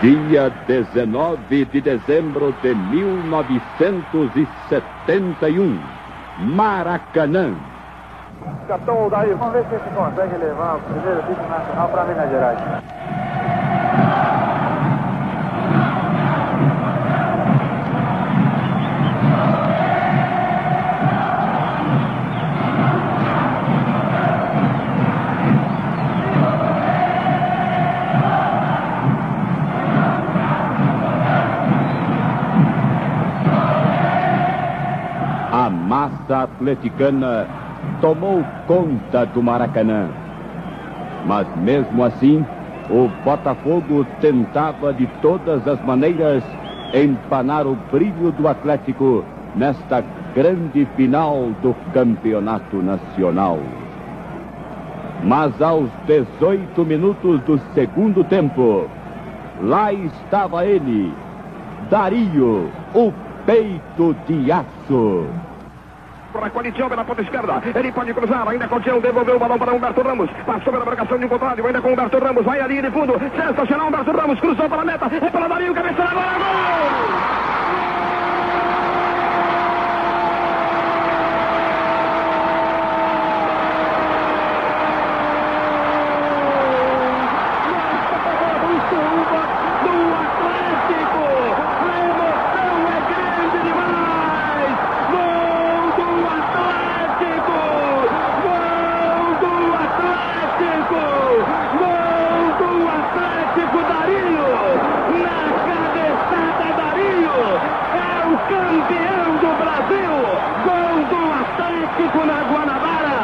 Dia 19 de dezembro de 1971, Maracanã. Capitão Daí, vamos ver se você consegue levar o primeiro título nacional para Minas Gerais. Atleticana tomou conta do Maracanã. Mas mesmo assim, o Botafogo tentava de todas as maneiras empanar o brilho do Atlético nesta grande final do Campeonato Nacional. Mas aos 18 minutos do segundo tempo, lá estava ele, Dario, o peito de aço. Para Qualitião pela ponta esquerda. Ele pode cruzar. Ainda com Tião. Devolveu o balão para Humberto Ramos. Passou pela marcação de um contrário. Ainda com Humberto Ramos. Vai ali de fundo. Sensacional. Humberto Ramos cruzou para a meta. É para Dario. Cabeça na bola. Gol! campeão do Brasil, gol do Atlético na Guanabara,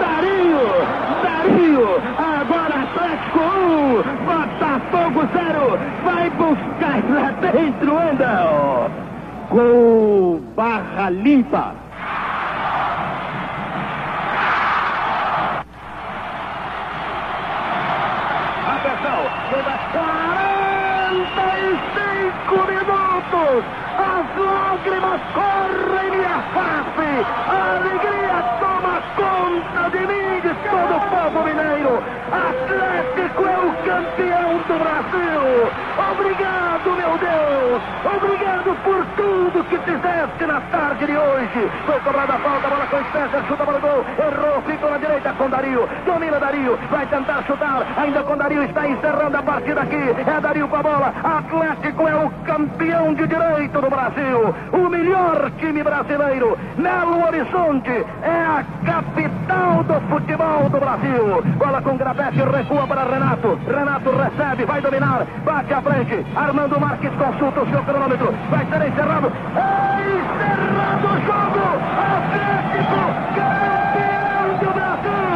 Dario, Dario, agora Atlético 1, Botafogo 0, vai buscar lá dentro, Andel. Gol Barra Limpa. Atenção, chega 45 minutos. As lágrimas correm minha face. A alegria toma conta de mim, de todo o povo mineiro. Atlético é o campeão do Brasil. Obrigado, meu Deus. Obrigado por tudo que fizeste na tarde de hoje. Foi cobrada a falta, bola com Spencer, chuta para o gol. Errou, ficou na direita com Dario. Domina Dario, vai tentar chutar. Ainda com Dario, está encerrando a partida aqui. É Dario com a bola. Atlético é o campeão de direito do Brasil. O melhor time brasileiro. Melo Horizonte é a capital do futebol do Brasil. Grabete, recua para Renato. Renato recebe, vai dominar, bate à frente. Armando Marques consulta o seu cronômetro. Vai ser encerrado. É encerrado o jogo. Atlético, campeão do Brasil.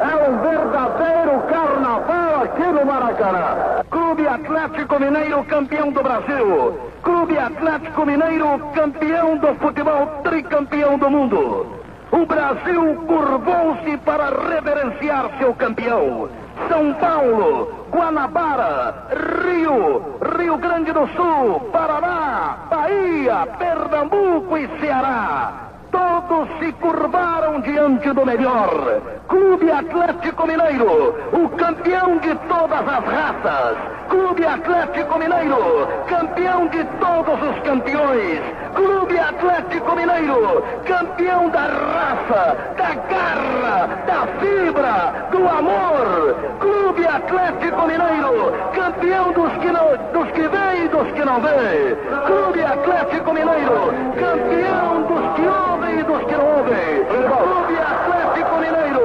É um verdadeiro carnaval aqui no Maracanã. Clube Atlético Mineiro, campeão do Brasil. Clube Atlético Mineiro, campeão do futebol, tricampeão do mundo. O Brasil curvou-se para reverenciar seu campeão. São Paulo, Guanabara, Rio, Rio Grande do Sul, Paraná, Bahia, Pernambuco e Ceará. Todos se curvaram diante do melhor. Clube Atlético Mineiro, o campeão de todas as raças. Clube Atlético Mineiro, campeão de todos os campeões. Clube Atlético Mineiro, campeão da raça, da garra, da fibra, do amor. Clube Atlético Mineiro, campeão dos que não, dos que vê e dos que não vê. Clube Atlético Mineiro, campeão dos que ouvem e dos que não ouvem. Clube Atlético Mineiro,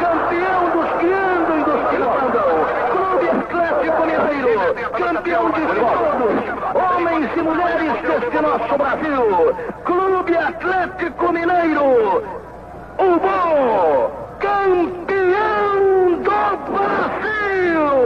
campeão dos que andam e dos que não andam. Clube Atlético Mineiro, campeão de todos, homens e mulheres deste nosso Brasil. Clube Atlético Mineiro, o bom campeão do Brasil.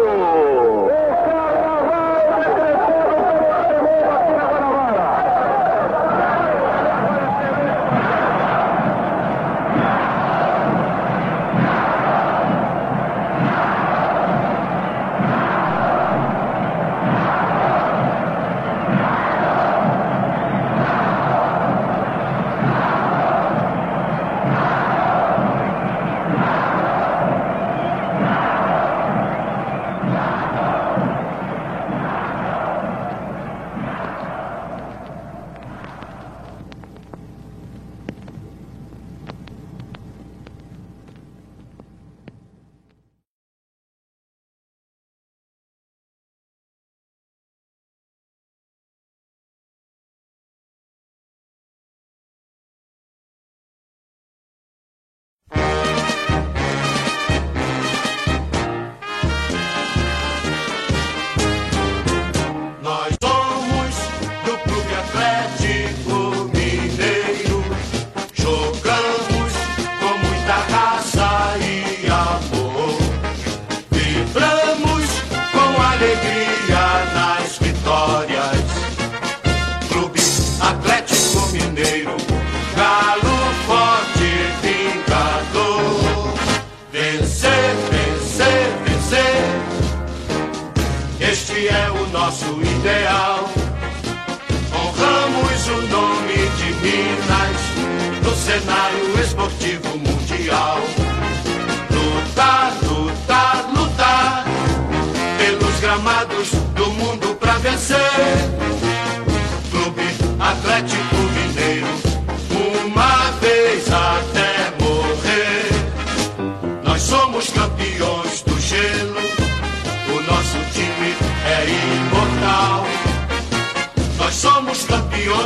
Ideal. Honramos o nome de Minas no cenário esportivo mundial. Lutar, lutar, lutar pelos gramados do mundo pra vencer. Clube Atlético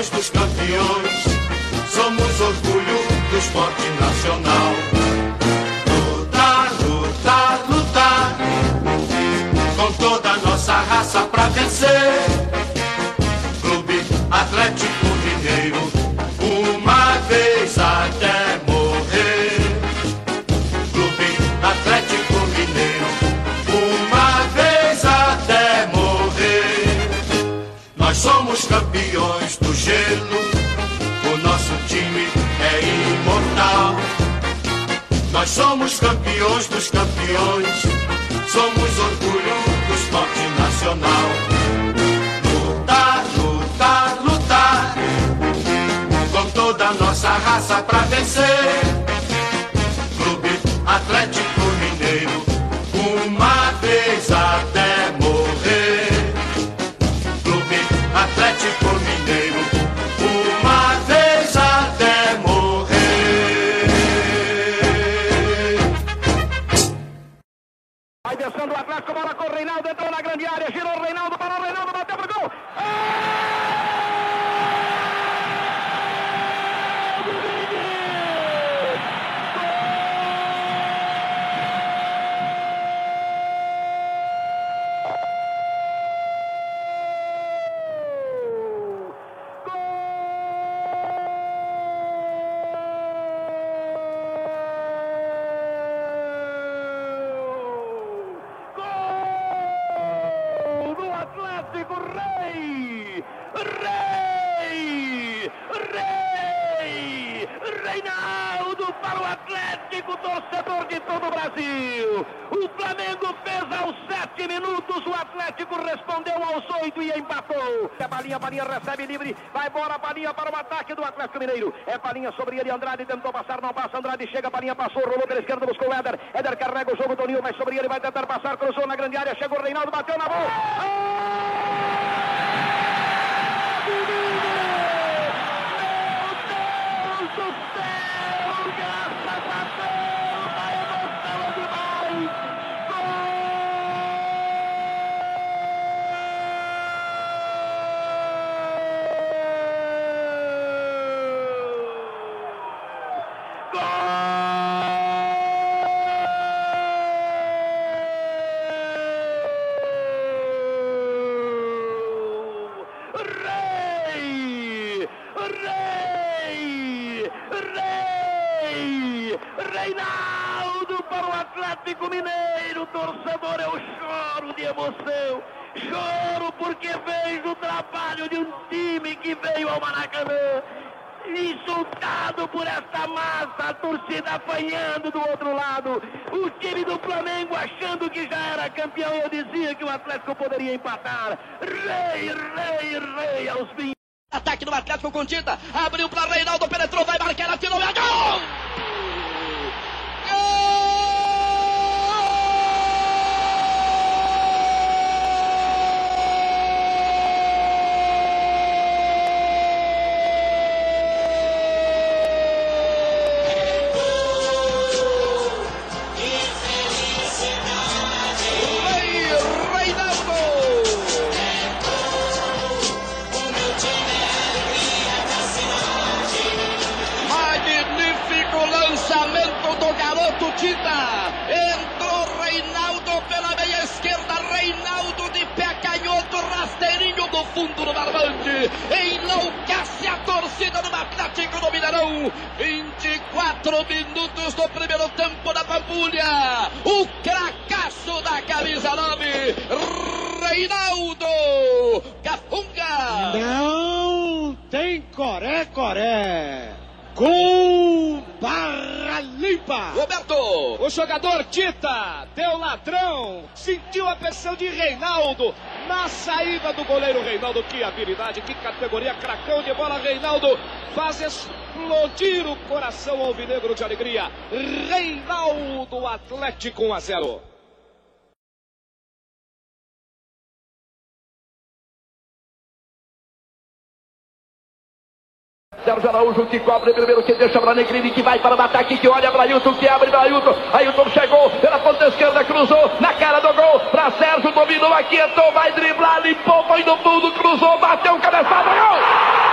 campeões dos campeões, somos orgulho do esporte nacional. Lutar, lutar, lutar, com toda a nossa raça pra vencer. Somos campeões dos campeões, somos orgulho do esporte nacional. Lutar, lutar, lutar, com toda a nossa raça pra vencer. É balinha sobre ele, Andrade tentou passar, não passa, Andrade chega, a balinha passou, rolou pela esquerda, buscou o Éder. Éder carrega o jogo, Toninho vai sobre ele, vai tentar passar, cruzou na grande área, chegou o Reinaldo, bateu na bola. Meu Deus do céu! Graças a Deus! A emoção é demais! Gol! Gol! Rei! Rei! Rei! Reinaldo para o Atlético Mineiro, torcedor, eu choro de emoção. Choro porque vejo o trabalho de um time que veio ao Maracanã. Insultado por esta massa, a torcida apanhando do outro lado. O time do Flamengo achando que já era campeão. Eu dizia que o Atlético poderia empatar. Rei, rei, rei aos 20. Ataque do Atlético com Tita. Abriu para Enlouquece a torcida do Atlético do Mineirão. 24 minutos do primeiro tempo da Pampulha. O cracaço da camisa 9. Reinaldo Cafunga. Não tem coré-coré. Gol barra limpa. Roberto. O jogador Tita deu ladrão, sentiu a pressão de Reinaldo, na saída do goleiro Reinaldo. Que habilidade, que categoria, cracão de bola, Reinaldo faz explodir o coração alvinegro de alegria. Reinaldo Atlético 1 a 0. Sérgio Araújo que cobre primeiro, que deixa para Negrini, que vai para o ataque, que olha para Ailton, que abre para Ailton. Ailton chegou pela ponta esquerda, cruzou na cara do gol. Para Sérgio, dominou, aquietou, vai driblar, limpou, foi no fundo, cruzou, bateu, cabeçada, gol!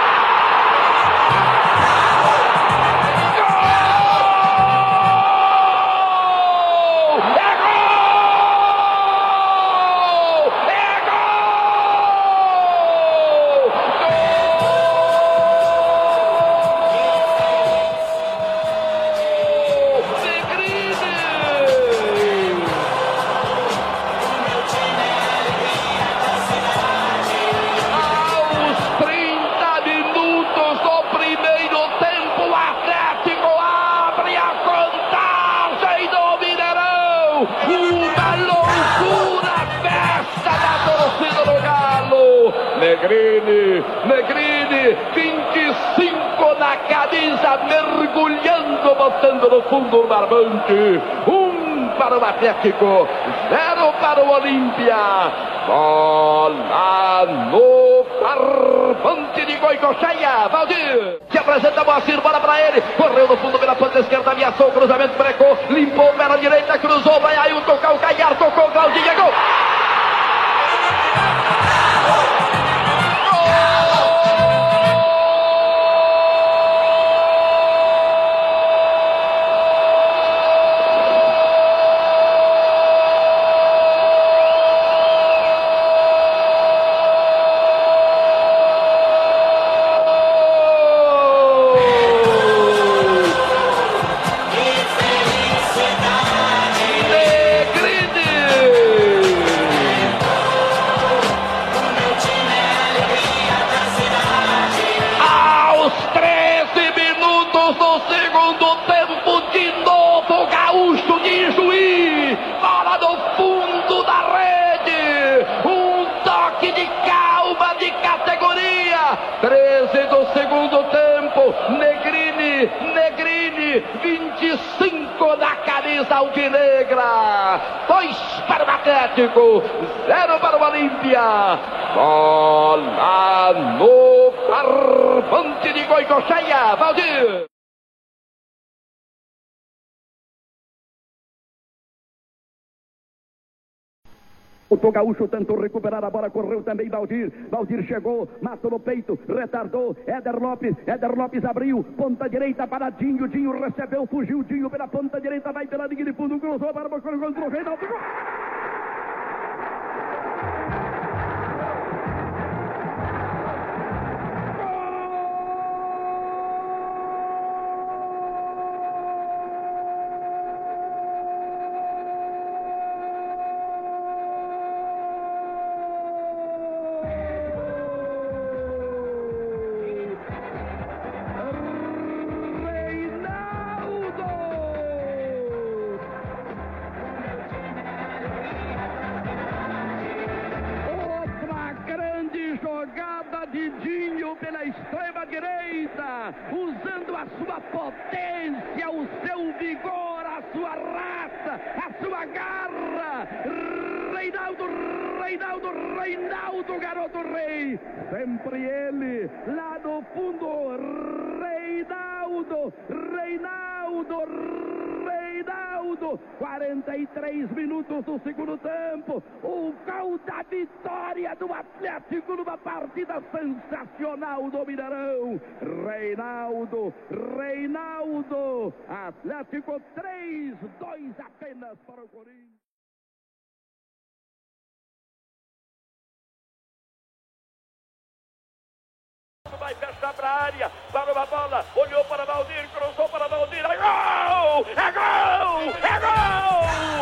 Atlético, zero para o Olímpia. Bola no barbante de Goicocheia, Valdir. Se apresenta Moacir, bola para ele. Correu no fundo pela ponta esquerda, ameaçou o cruzamento, brecou, limpou na direita, cruzou, vai aí o tocar o Calhar, tocou, Claudinha, gol. Gaúcho tentou recuperar a bola, correu também Valdir. Valdir chegou, matou no peito, retardou. Éder Lopes, Éder Lopes abriu, ponta direita para Dinho. Dinho recebeu, fugiu. Dinho pela ponta direita, vai pela linha de fundo, cruzou para o gol do Reinaldo. usando a sua potência, o seu vigor, a sua raça, a sua garra. Reinaldo, Reinaldo, Reinaldo, garoto rei. Sempre ele, lá no fundo, Reinaldo, Reinaldo, Reinaldo. 43 minutos do segundo tempo. O gol da vitória do Atlético numa partida sensacional do Mineirão. Reinaldo, Reinaldo. Atlético 3, 2 apenas para o Corinthians. vai fechar para a área, para uma bola, olhou para Valdir, cruzou para Valdir, é gol! É gol! É gol! Gol!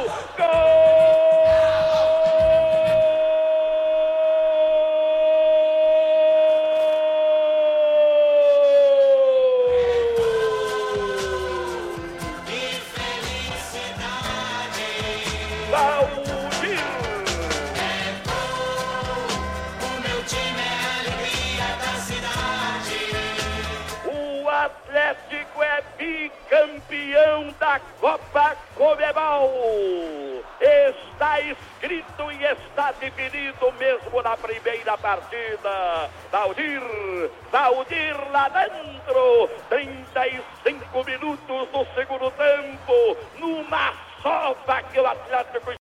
Campeão da Copa Comebol. Está escrito e está definido mesmo na primeira partida. Valdir, Valdir lá dentro, 35 minutos do segundo tempo, numa sova que o Atlético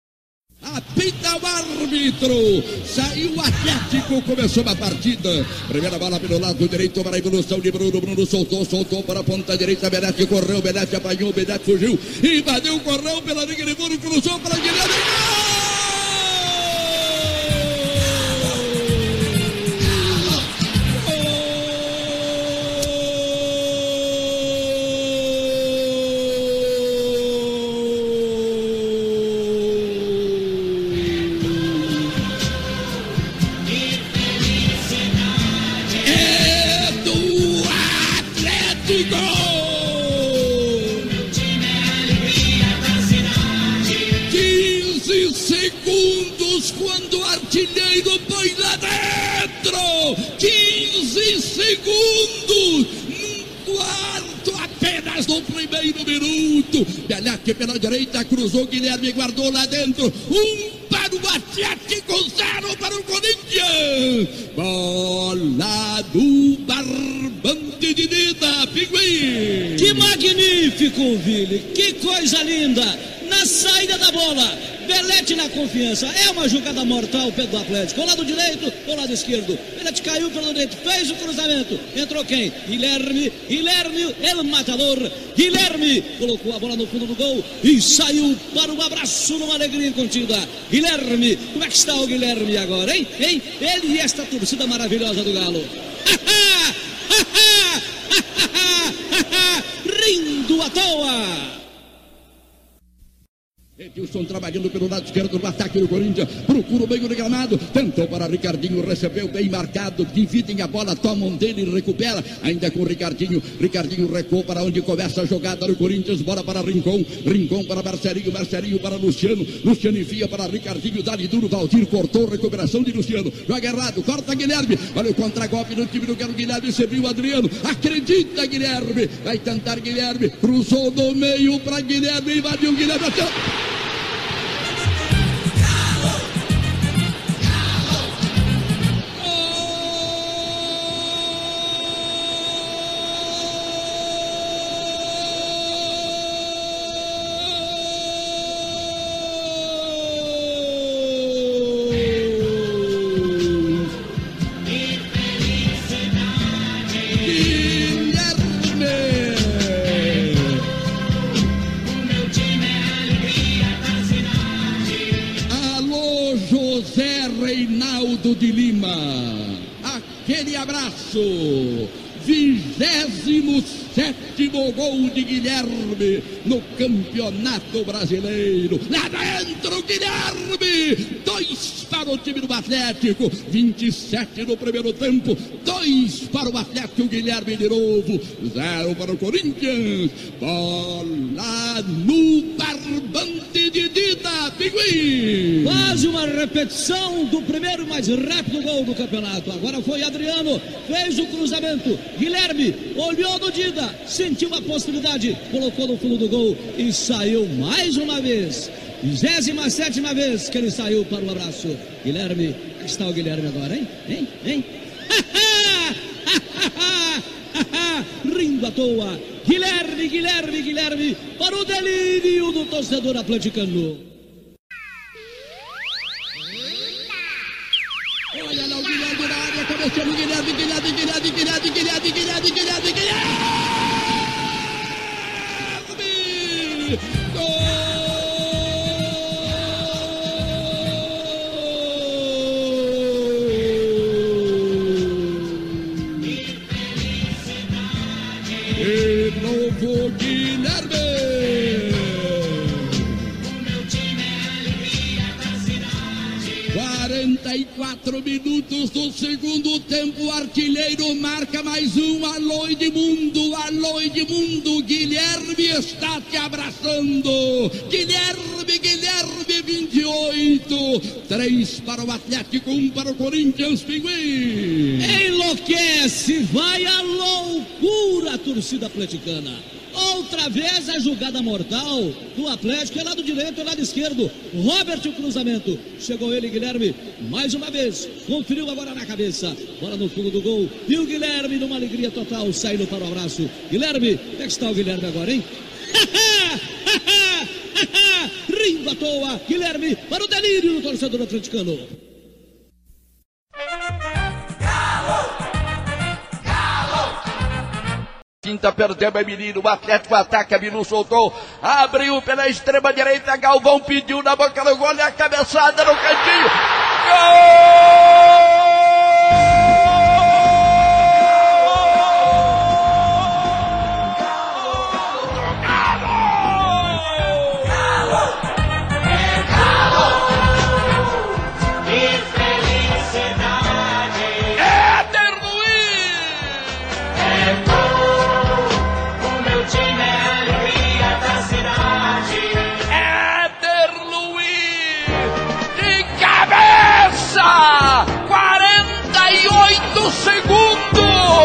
Apita o árbitro. Saiu o Atlético, começou a partida. Primeira bola pelo lado direito para a evolução de Bruno. Bruno soltou, soltou para a ponta direita. Benete correu, Benete apanhou, Benete fugiu. Invadiu, correu pela linha de fundo, cruzou para a direita. É minuto! Belete pela direita, cruzou Guilherme, guardou lá dentro. Um para o Atlético, zero para o Corinthians! Bola do Barbante de Dida, Pinguim! Que magnífico, Vili! Que coisa linda! Na saída da bola, Belete na confiança. É uma jogada mortal pelo do Atlético. O lado direito ou lado esquerdo. Belete caiu pelo direito, fez o cruzamento. Entrou quem? Guilherme. Guilherme, el matador. Guilherme colocou a bola no fundo do gol e saiu para um abraço numa alegria contida. Guilherme, como é que está o Guilherme agora, hein? hein? Ele e esta torcida maravilhosa do Galo. Rindo à toa. Edilson trabalhando pelo lado esquerdo no ataque do Corinthians. Procura o meio do gramado. Tentou para Ricardinho. Recebeu bem marcado. Dividem a bola. Tomam dele e recupera. Ainda com Ricardinho. Ricardinho recuou para onde começa a jogada do Corinthians. Bola para Rincon. Rincon para Marcelinho. Marcelinho para Luciano. Luciano envia para Ricardinho. Dali duro. Valdir cortou. Recuperação de Luciano. Joga errado. Corta Guilherme. Olha o contra-golpe no time do Galo. Guilherme serviu Adriano. Acredita Guilherme. Vai tentar Guilherme. Cruzou no meio para Guilherme. Invadiu Guilherme. Até... de Guilherme no Campeonato Brasileiro. Lá dentro, Guilherme! Dois para o time do Atlético. 27 no primeiro tempo. Dois para o Atlético, Guilherme de novo. Zero para o Corinthians. Bola no barbante de Dida, Pinguim! Quase uma repetição do primeiro mais rápido gol do campeonato. Agora foi Adriano, fez o cruzamento. Guilherme olhou no Dida, sentiu a possibilidade, colocou no fundo do gol e saiu mais uma vez. 27 vez que ele saiu para o abraço. Guilherme, está o Guilherme agora, hein? Hein? Hein? Rindo à toa. Guilherme, Guilherme, Guilherme, para o delírio do torcedor atleticano. Olha lá o Guilherme na área, cabeceando o Guilherme, Guilherme, Guilherme, Guilherme, Guilherme, Guilherme, Guilherme, Guilherme! Gol! 44 minutos do segundo tempo, o artilheiro marca mais um. Alô Edmundo, alô Edmundo, Guilherme está te abraçando. Guilherme, Guilherme, 28. Três para o Atlético, um para o Corinthians, Pinguim. Enlouquece, vai à loucura a torcida atleticana. Outra vez a jogada mortal do Atlético, é lado direito, é lado esquerdo. Robert o cruzamento. Chegou ele, Guilherme, mais uma vez. Conferiu agora na cabeça. Bola no fundo do gol. E o Guilherme, numa alegria total, saindo para o abraço. Guilherme, como é que está o Guilherme agora, hein? Rindo à toa, Guilherme, para o delírio do torcedor atleticano. Quinta perdeu, é menino. O Atlético ataca, Bilu soltou. Abriu pela extrema direita. Galvão pediu na boca do gol e a cabeçada no cantinho. Éder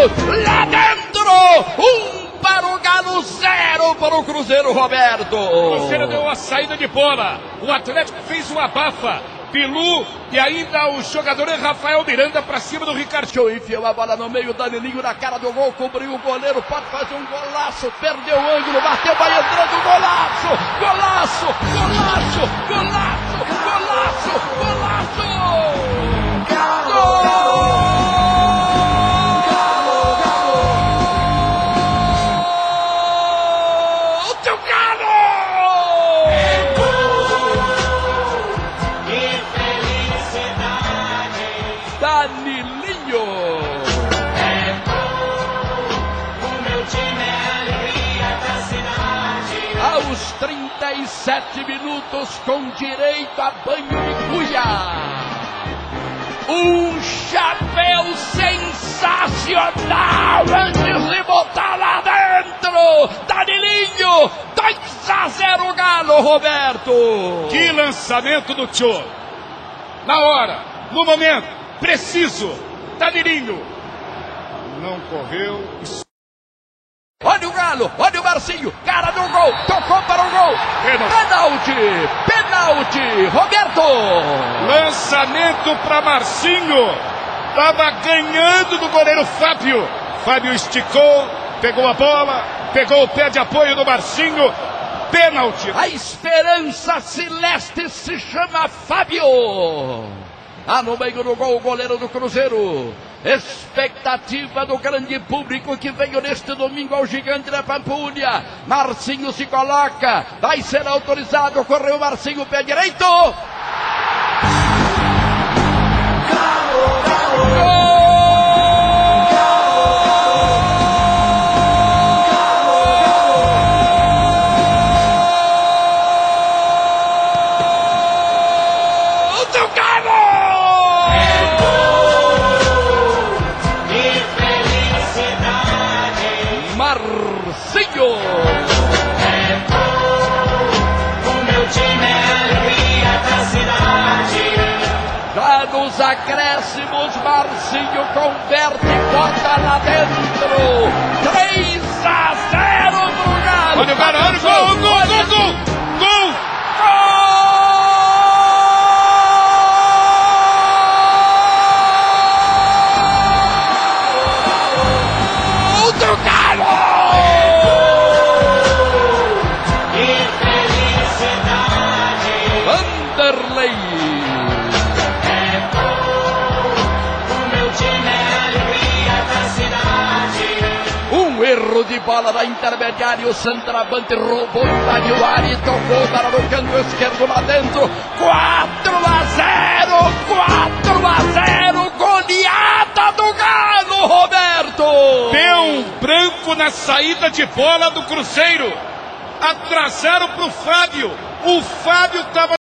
Lá dentro! Um para o Galo, zero para o Cruzeiro, Roberto! O Cruzeiro deu uma saída de bola. O Atlético fez uma abafa. Pilu e ainda o jogador Rafael Miranda para cima do Ricardo. Enfiou a bola no meio, Danilinho na cara do gol, cobriu o goleiro, pode fazer um golaço, perdeu o ângulo, bateu, vai entrando, golaço, golaço, golaço, golaço, 37 minutos, com direito a banho de cuia. Um chapéu sensacional antes de botar lá dentro. Danilinho, 2 a 0 Galo, Roberto. Que lançamento do Tio. Na hora, no momento, preciso. Danilinho. Não correu. Olha o Galo, olha o Marcinho, cara do gol, tocou gol. Penalti, penalti, Roberto. Lançamento para Marcinho. Tava ganhando do goleiro Fábio. Fábio esticou, pegou a bola, pegou o pé de apoio do Marcinho. Pênalti. A esperança celeste se chama Fábio. Ah, no meio do gol, o goleiro do Cruzeiro. Expectativa do grande público que veio neste domingo ao gigante da Pampulha. Marcinho se coloca, vai ser autorizado, correu Marcinho, pé direito. Marcinho converte bota lá dentro. 3 a 0 pro Galo. Olha o cara, olha o gol, gol, gol, gol. Bola da intermediária, o centroavante roubou, invadiu o ar e tocou para o canto esquerdo lá dentro. 4 a 0, 4 a 0, goleada do Galo, Roberto! Deu um branco na saída de bola do Cruzeiro. Atrasaram pro Fábio. O Fábio tava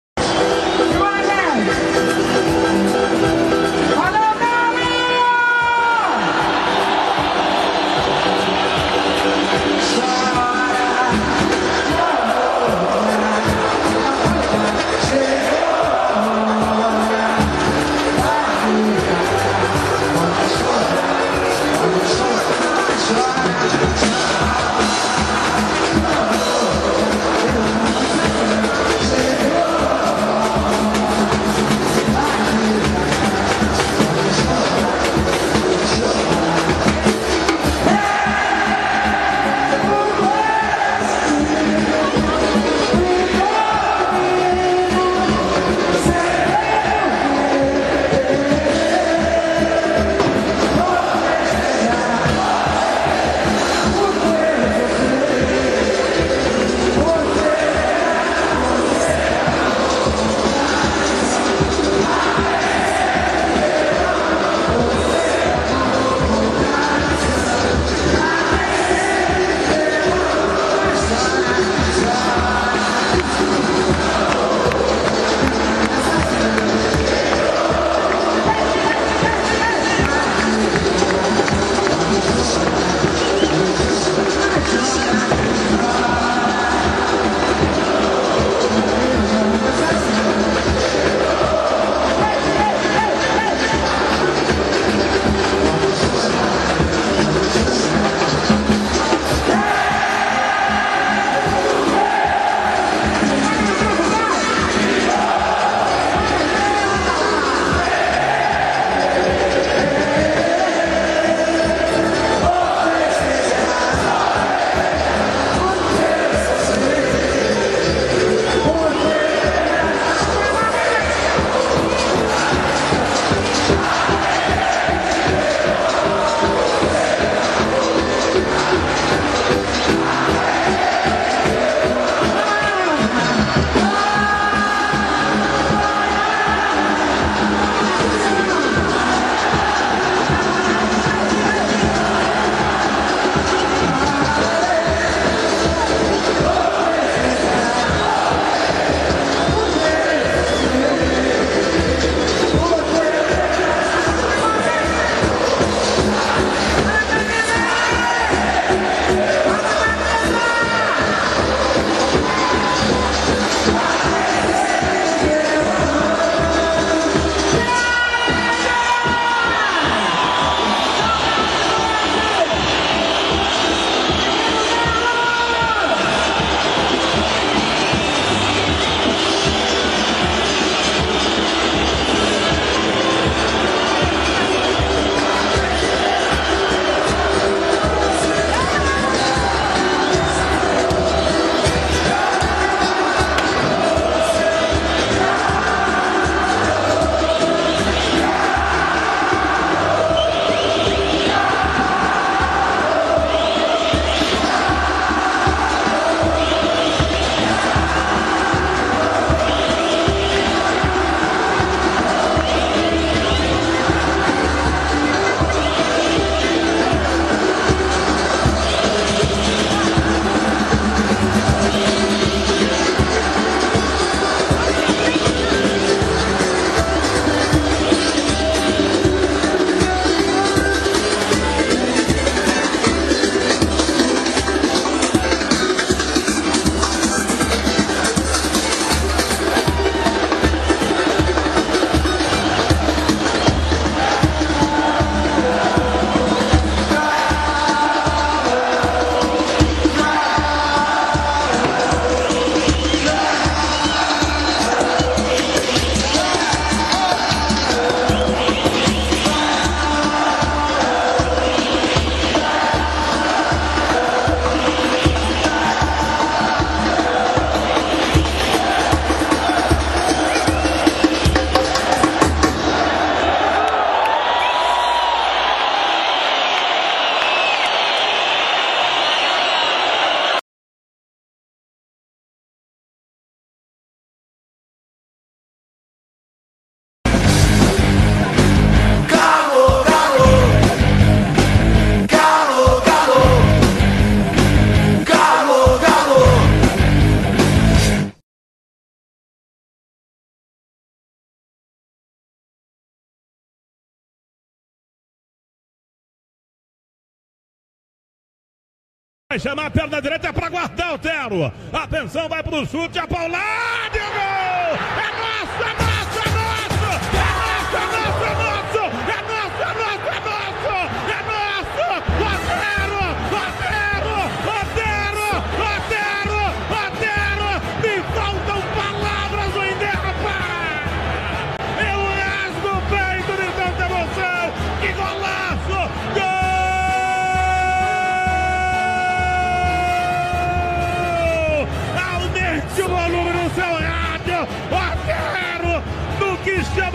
Vai chamar a perna direita para guardar o Tero. Atenção, vai pro chute, a paulada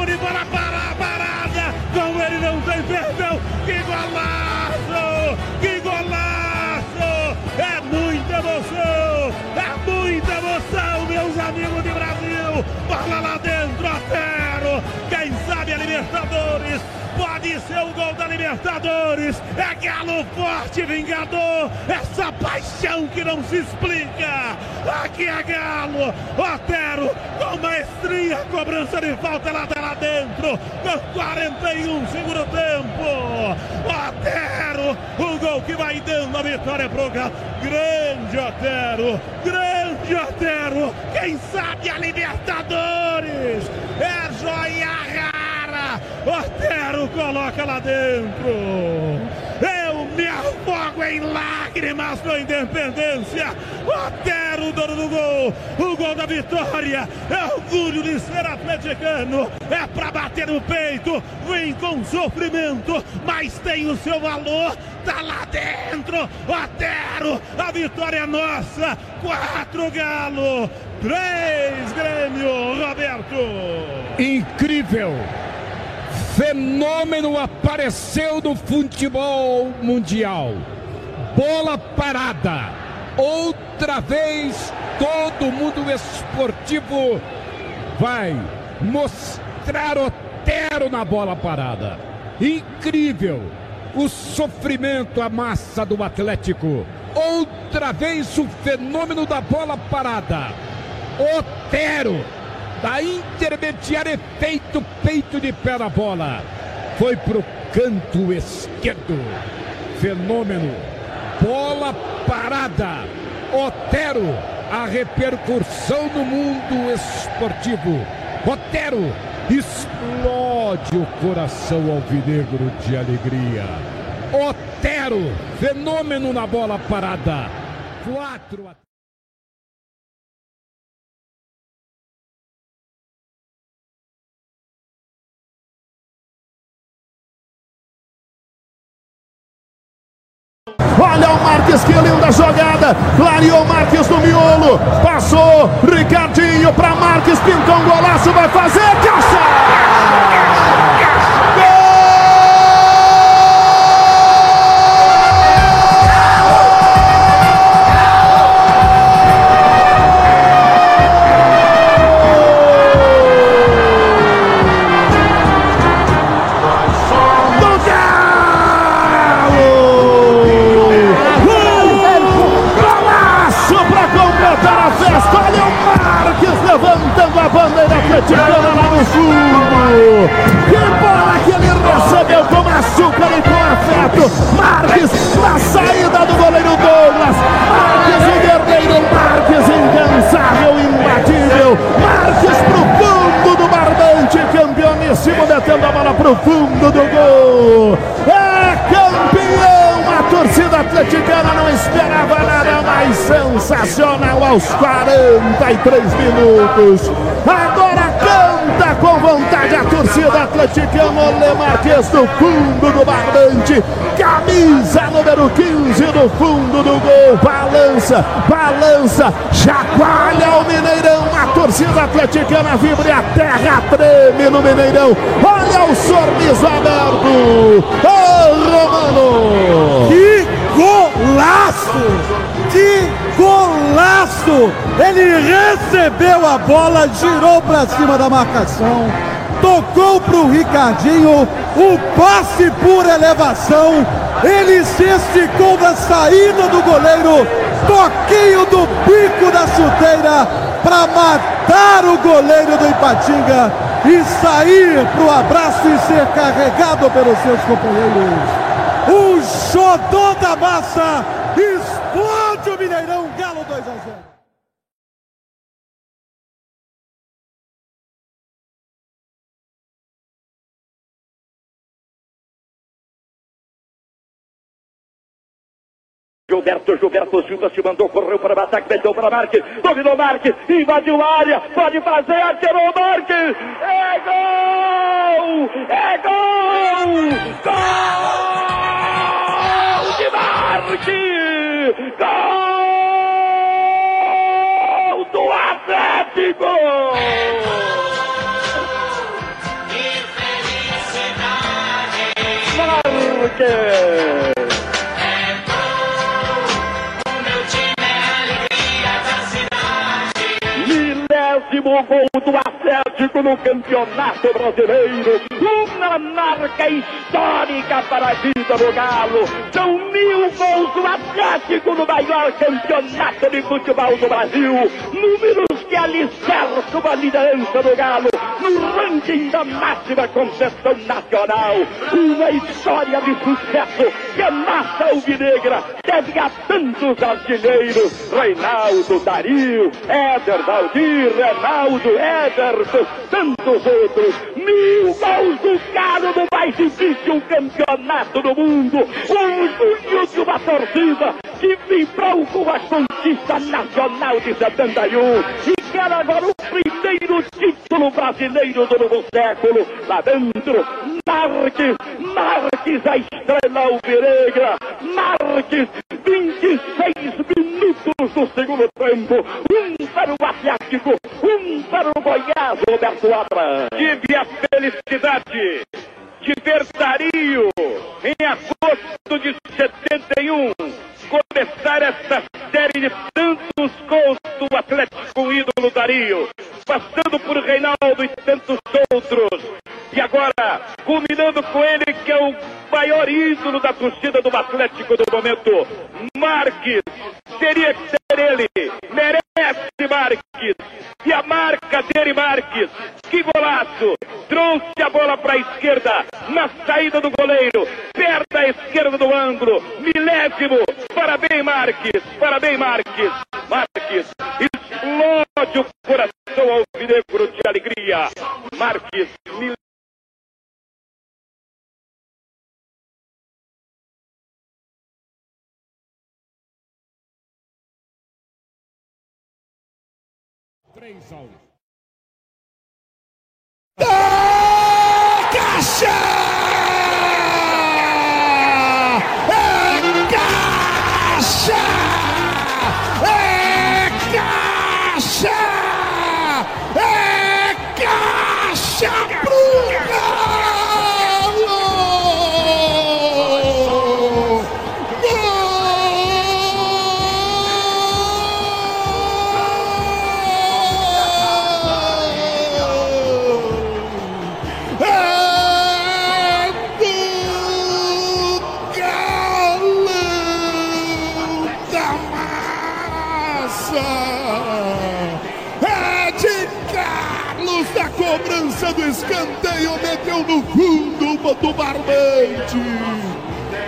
chama de bola para parada! Com ele não tem perdão! Que golaço! Que golaço! É muita emoção! É muita emoção, meus amigos de Brasil! Bola lá dentro, Otero! Quem sabe a Libertadores! Pode ser o gol da Libertadores. É galo forte, vingador. Essa paixão que não se explica. Aqui é galo. Otero com maestria. Cobrança de falta lá, tá lá dentro. Com 41 segundo tempo. Otero. O gol que vai dando a vitória pro galo. Grande Otero. Grande Otero. Quem sabe a Libertadores. É joia Otero coloca lá dentro. Eu me afogo em lágrimas na independência. Otero, dono do gol. O gol da vitória. É orgulho de ser atleticano. É pra bater no peito. Vem com sofrimento, mas tem o seu valor. Tá lá dentro. Otero, a vitória é nossa. Quatro Galo. Três Grêmio, Roberto. Incrível! Fenômeno apareceu no futebol mundial. Bola parada. Outra vez todo mundo esportivo vai mostrar Otero na bola parada. Incrível! O sofrimento, a massa do Atlético. Outra vez o fenômeno da bola parada. Otero da intermediária feito peito de pé na bola. Foi pro canto esquerdo. Fenômeno. Bola parada. Otero, a repercussão no mundo esportivo. Otero explode o coração alvinegro de alegria. Otero, fenômeno na bola parada. Quatro a Olha o Marques, que linda jogada. Clareou Marques no miolo. Passou. Ricardinho para Marques. Pintou um golaço. Vai fazer. Caixa! Bandeira atleticana lá no fundo. Que bola que ele recebeu com açúcar e com afeto. Marques na saída do goleiro Douglas. Marques o guerreiro, Marques incansável, imbatível. Marques pro fundo do barbante, campeoníssimo, metendo a bola pro fundo do gol. É campeão! A torcida atleticana não esperava nada mais sensacional aos 43 minutos. Agora com vontade a torcida atleticana. Ole Marques do fundo do barbante. Camisa número 15 do fundo do gol. Balança, balança, chacoalha o Mineirão. A torcida atleticana vibra e a terra treme no Mineirão. Olha o sorriso aberto. Ô Romano! Que golaço! Que golaço! Ele recebeu a bola, girou para cima da marcação, tocou para o Ricardinho, o passe por elevação, ele se esticou na saída do goleiro, toquinho do bico da chuteira para matar o goleiro do Ipatinga e sair para o abraço e ser carregado pelos seus companheiros. O xodó da massa O Mineirão, Galo 2 a 0. Gilberto, Gilberto Silva se mandou, correu para o ataque, meteu para Marques, dominou Marques, invadiu a área, pode fazer, atirou Marques, é gol! É gol! Gol de Marques! Gol Atlético! Marques! Milésimo gol do Atlético no Campeonato Brasileiro. Uma marca histórica para a vida do Galo. São mil gols do Atlético no maior campeonato de futebol do Brasil. Números que alicerçam a liderança do Galo no ranking da máxima competição nacional. Uma história de sucesso que a massa alvinegra deve a tantos artilheiros. Reinaldo, Dario, Éder, Valdir, Reinaldo, Ederson, tantos outros. Mil gols do no mais difícil campeonato do mundo. O orgulho de uma torcida que vibrou com a conquista nacional de 71 e quer agora o primeiro título brasileiro do novo século. Lá dentro, Marques, Marques, a estrela alvinegra, Marques, 26 minutos do segundo tempo, um para o Atlético, um para o Goiás, Roberto Abra. Tive a felicidade de ver Dario em agosto de 71 começar essa série de tantos gols do Atlético ídolo Dario, passando por Reinaldo e tantos outros. E agora, culminando com ele, que é o maior ídolo da torcida do Atlético do momento, Marques. Teria que ser ele. Merece Marques. E a marca dele, Marques. Que golaço! Trouxe a bola para a esquerda, na saída do goleiro, perto à esquerda do ângulo. Milésimo. Parabéns, Marques. Parabéns, Marques. Marques. Explode o coração alvinegro de alegria. Marques. Mil... do barbante!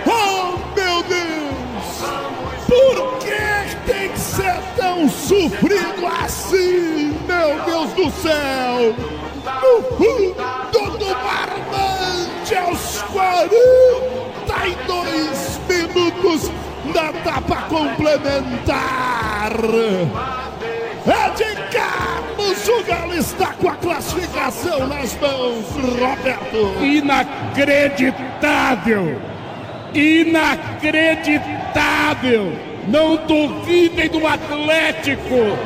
Oh, meu Deus! Por que tem que ser tão sofrido assim, meu Deus do céu? No fundo do barbante, aos 42 minutos da etapa complementar. É de O Galo está com a classificação nas mãos, Roberto. Inacreditável! Inacreditável! Não duvidem do Atlético!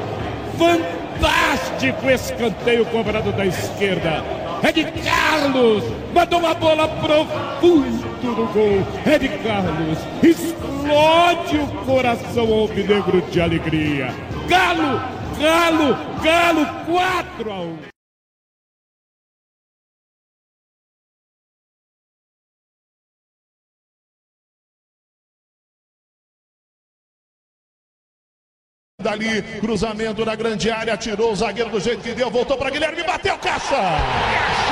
Fantástico escanteio cobrado da esquerda. É de Carlos! Mandou uma bola profundo no gol. É de Carlos. Explode o coração alvinegro de alegria. Galo! Galo! Galo! 4 a 1. Dali, cruzamento na grande área, tirou o zagueiro do jeito que deu, voltou para Guilherme, bateu caixa!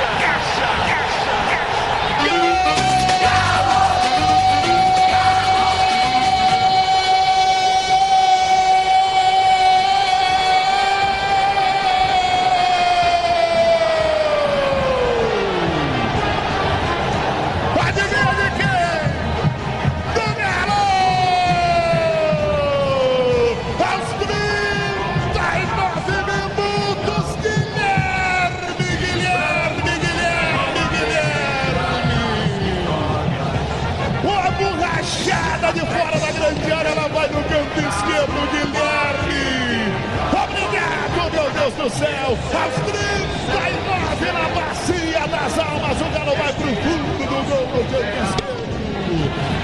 Deus do céu. Aos 39 na bacia das almas, o Galo vai pro fundo do gol no canto esquerdo.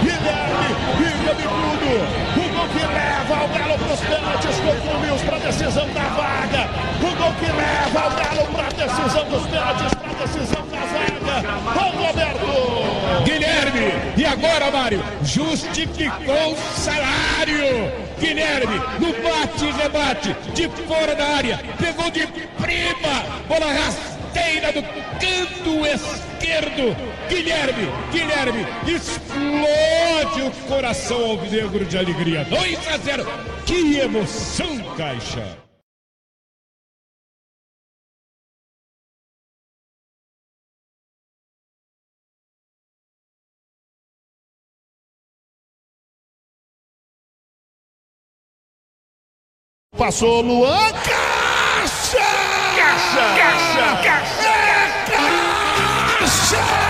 Guilherme, fica de tudo. O gol que leva o Galo para os pênaltis contra o para decisão da vaga. O gol que leva o Galo para decisão dos pênaltis, para decisão da vaga. Ô Roberto! Guilherme, e agora, Mário? Justificou o salário. Guilherme, no bate e rebate, de fora da área, pegou de prima, bola rasteira do canto esquerdo. Guilherme, Guilherme, explode o coração alvinegro de alegria. 2 a 0. Que emoção, Caixa. Passou Luan Caixa! Caixa! Caixa! Caixa! É Caixa!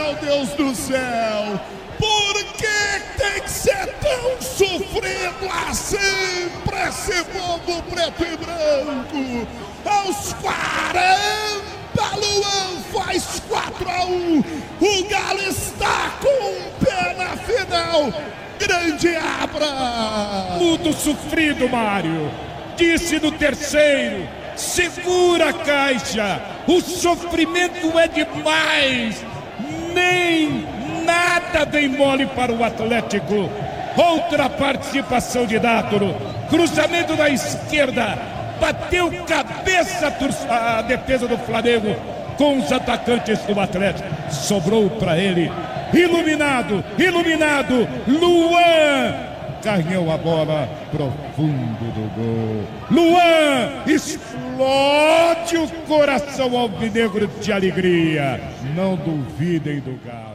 Meu Deus do céu, por que tem que ser tão sofrido assim pra esse povo preto e branco? Aos 40, Luan faz 4 a 1. O Galo está com um pé na final. Grande Abra! Muito sofrido, Mário. Disse no terceiro. Segura a caixa. O sofrimento é demais. Nem nada vem mole para o Atlético. Outra participação de Dátoro. Cruzamento da esquerda. Bateu cabeça a defesa do Flamengo com os atacantes do Atlético. Sobrou para ele. Iluminado, iluminado. Luan Carregou a bola pro fundo do gol. Luan explode o coração alvinegro de alegria. Não duvidem do Galo.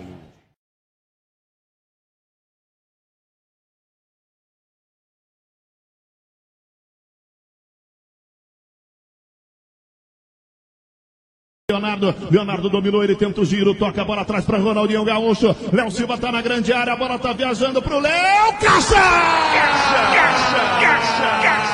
Leonardo, Leonardo dominou, ele tenta o giro, toca a bola atrás para Ronaldinho Gaúcho. Léo Silva tá na grande área, a bola tá viajando pro Léo. Caixa! Caixa! Caixa! Caixa!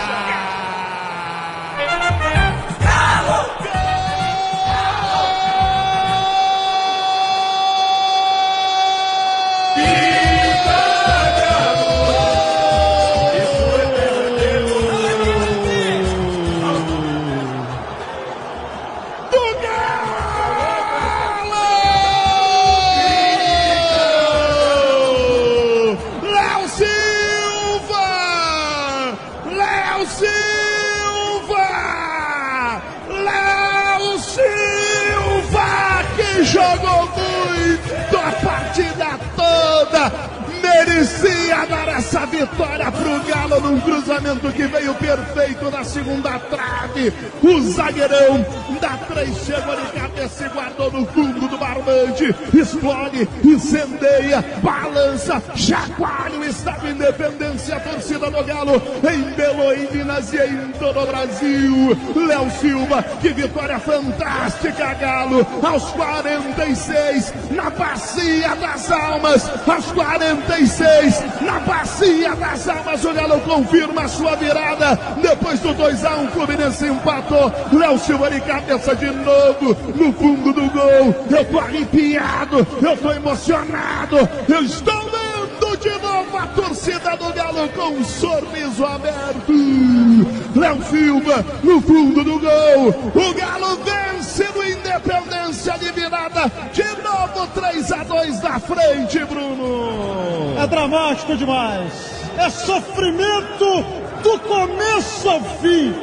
Vitória pro Galo num cruzamento que veio perfeito na segunda trave. O zagueirão dá três, chegou de cabeça e guardou no fundo do barbante. Explode, incendeia, balança, chacoalha o Estado Independência, a torcida do Galo em Belo, Minas e em todo o Brasil. Léo Silva, que vitória fantástica, Galo, aos 46, na Bacia das Almas, aos 46, na Bacia das Almas, o Galo confirma sua virada, depois do 2x1, o Fluminense empatou, Léo Silva de cabeça de novo, no fundo do gol, eu tô arrepiado, eu tô emocionado, eu estou vendo de novo a torcida do Galo com um sorriso aberto. Léo Silva no fundo do gol. O Galo vence no Independência de virada. De novo 3 a 2 na frente, Bruno. É dramático demais. É sofrimento do começo ao fim.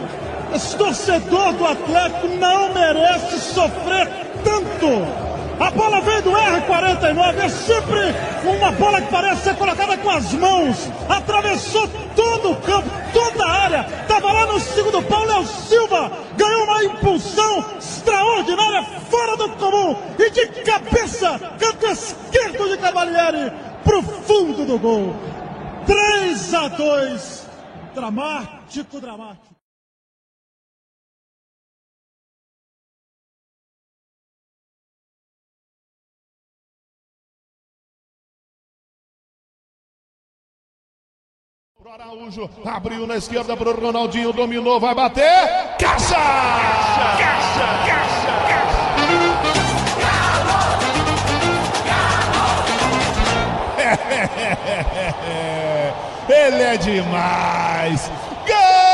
Esse torcedor do Atlético não merece sofrer tanto. A bola veio do R49, é sempre uma bola que parece ser colocada com as mãos. Atravessou todo o campo, toda a área. Estava lá no segundo pau, Léo Silva ganhou uma impulsão extraordinária, fora do comum. E de cabeça, canto esquerdo de Cavalieri, para o fundo do gol. 3 a 2. Dramático, dramático. Araújo, abriu na esquerda pro Ronaldinho, dominou, vai bater. Caixa! Caixa! Caixa! Caixa! Ele é demais! do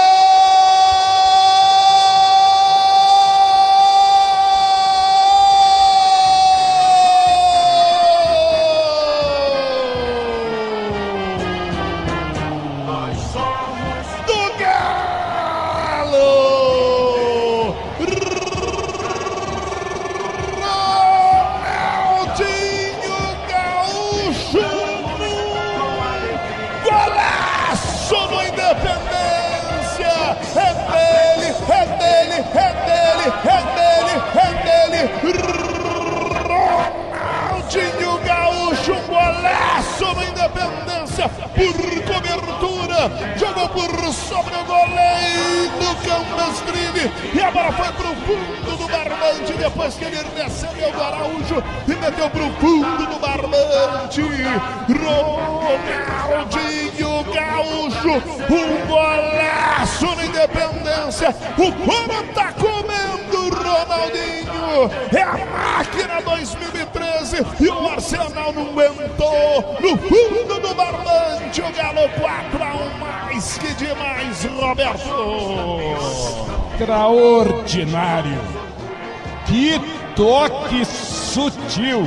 Que toque sutil.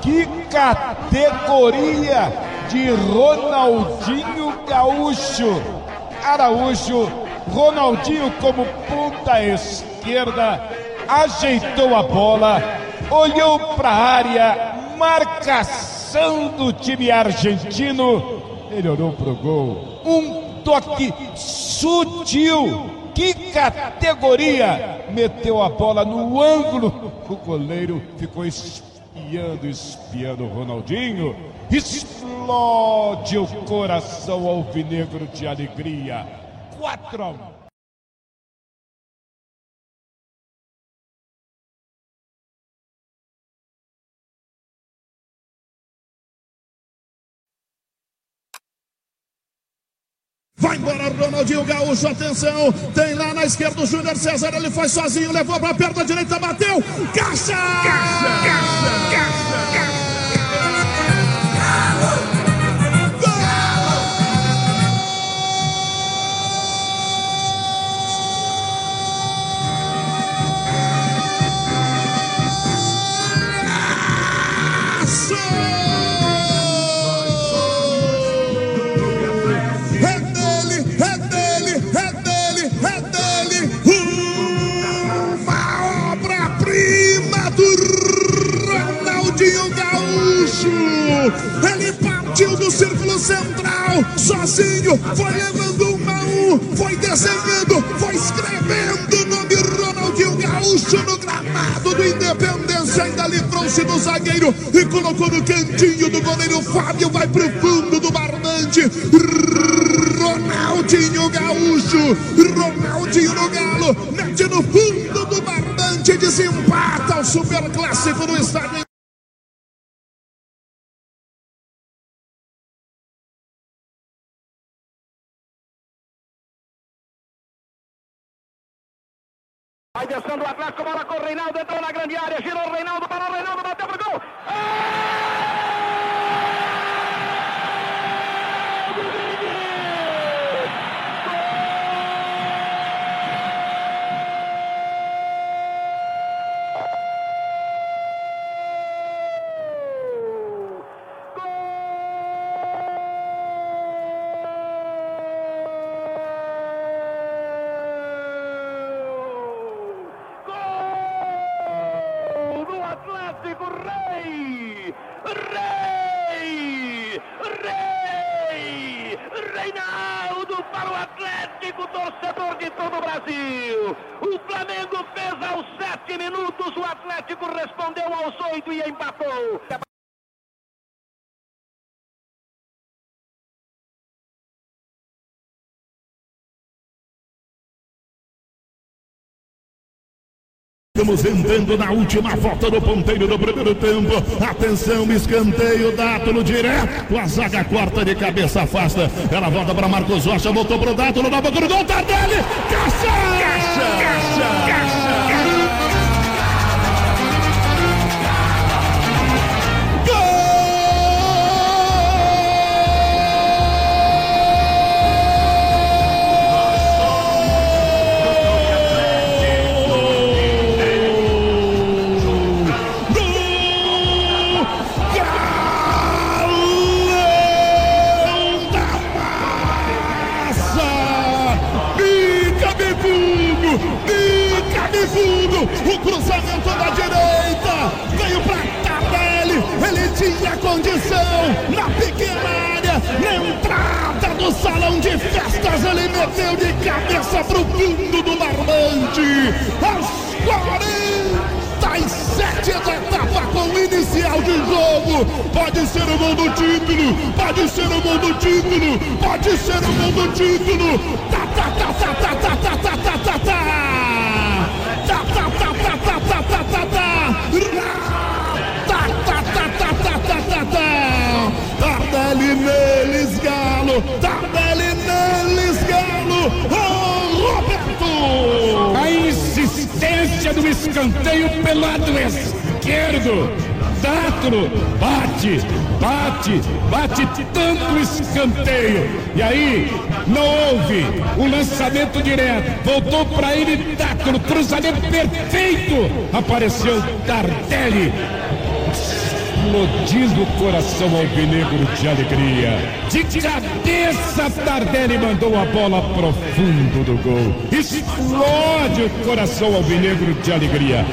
Que categoria de Ronaldinho Gaúcho. Araújo, Ronaldinho como ponta esquerda, ajeitou a bola, olhou para a área, marcação do time argentino, ele olhou pro gol. Um toque sutil. Que categoria! Meteu a bola no ângulo. O goleiro ficou espiando, espiando o Ronaldinho. Explode o coração alvinegro de alegria. 4 a 1. Vai embora Ronaldinho Gaúcho, atenção, tem lá na esquerda o Júnior César, ele foi sozinho, levou para perto da direita, bateu, caixa! Caixa, caixa, caixa, Ele partiu do círculo central, sozinho, foi levando um a um, foi desenhando, foi escrevendo o nome Ronaldinho Gaúcho no gramado do Independência. Ainda livrou-se do zagueiro e colocou no cantinho do goleiro Fábio. Vai pro fundo do barbante. Ronaldinho Gaúcho, Ronaldinho no Galo, mete no fundo do barbante, desempata o super clássico do estádio. Descendo o Atlético, bola com o Reinaldo, entrou na grande área, girou o Reinaldo, para o Reinaldo, bateu pro gol. amigo Estamos entrando na última volta do ponteiro do primeiro tempo. Atenção, escanteio, Dátulo direto. A zaga corta de cabeça afasta. Ela volta para Marcos Rocha, voltou para o Dátulo, na boca do gol, Tardelli. Caixa! Caixa! Caixa! Caixa! Condição, na pequena área, na entrada do salão de festas, ele meteu de cabeça pro fundo do barbante, aos 47 da etapa com o inicial de jogo, pode ser o gol do título, pode ser o gol do título, pode ser o gol do título, tá, tá, tá, tá, tá, tá, tá, tá, tá, tá, tá. Escanteio pelo lado esquerdo. Dátolo bate, bate, bate tanto escanteio. E aí não houve o lançamento direto. Voltou para ele Dátolo, cruzamento perfeito. Apareceu Tardelli explodindo o coração alvinegro de alegria. De cabeça, Tardelli mandou a bola pro fundo do gol. Explode o coração alvinegro de alegria.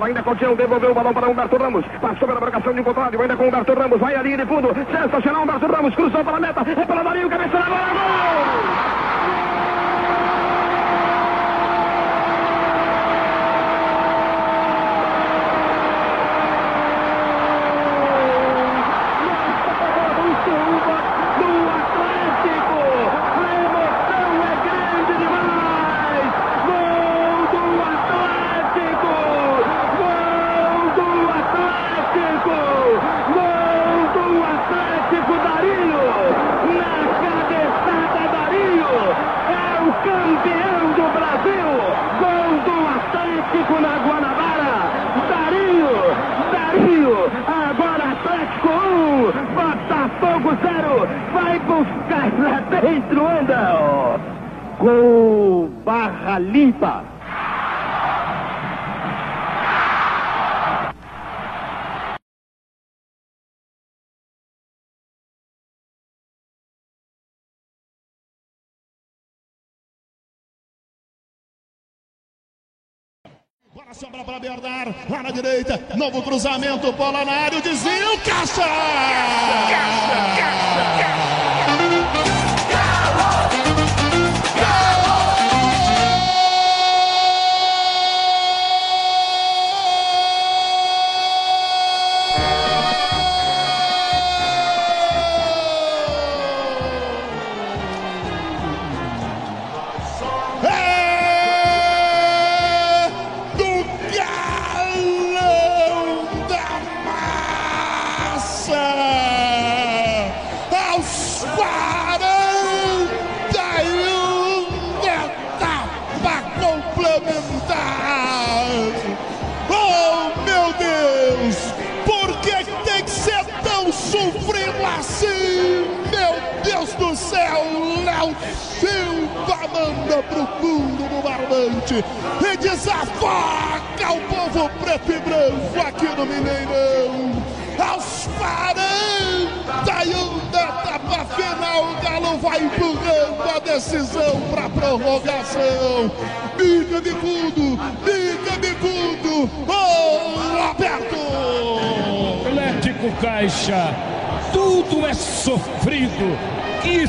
Ainda continua, devolveu o balão para Humberto Ramos. Passou pela marcação de um controle, ainda com Humberto Ramos. Vai a linha de fundo. Sensacional, Humberto Ramos. Cruzou para a meta. É para Marinho, cabeça na bola. Gol! campeão do Brasil, gol do Atlético na Guanabara, Darinho, Darinho, agora Atlético 1, Botafogo 0, vai buscar lá dentro, anda, gol Barra Limpa. Bola sobra para Bernard, lá na direita, novo cruzamento, bola na área, o desvio, caixa! Caixa, caixa, céu, Léo Silva manda pro fundo do barbante e desafoca o povo preto e branco aqui no Mineirão. Aos 41 da etapa final, o Galo vai empurrando a decisão para prorrogação. Bica de fundo, bica de fundo, gol aberto. Atlético Caixa, tudo é sofrido. Que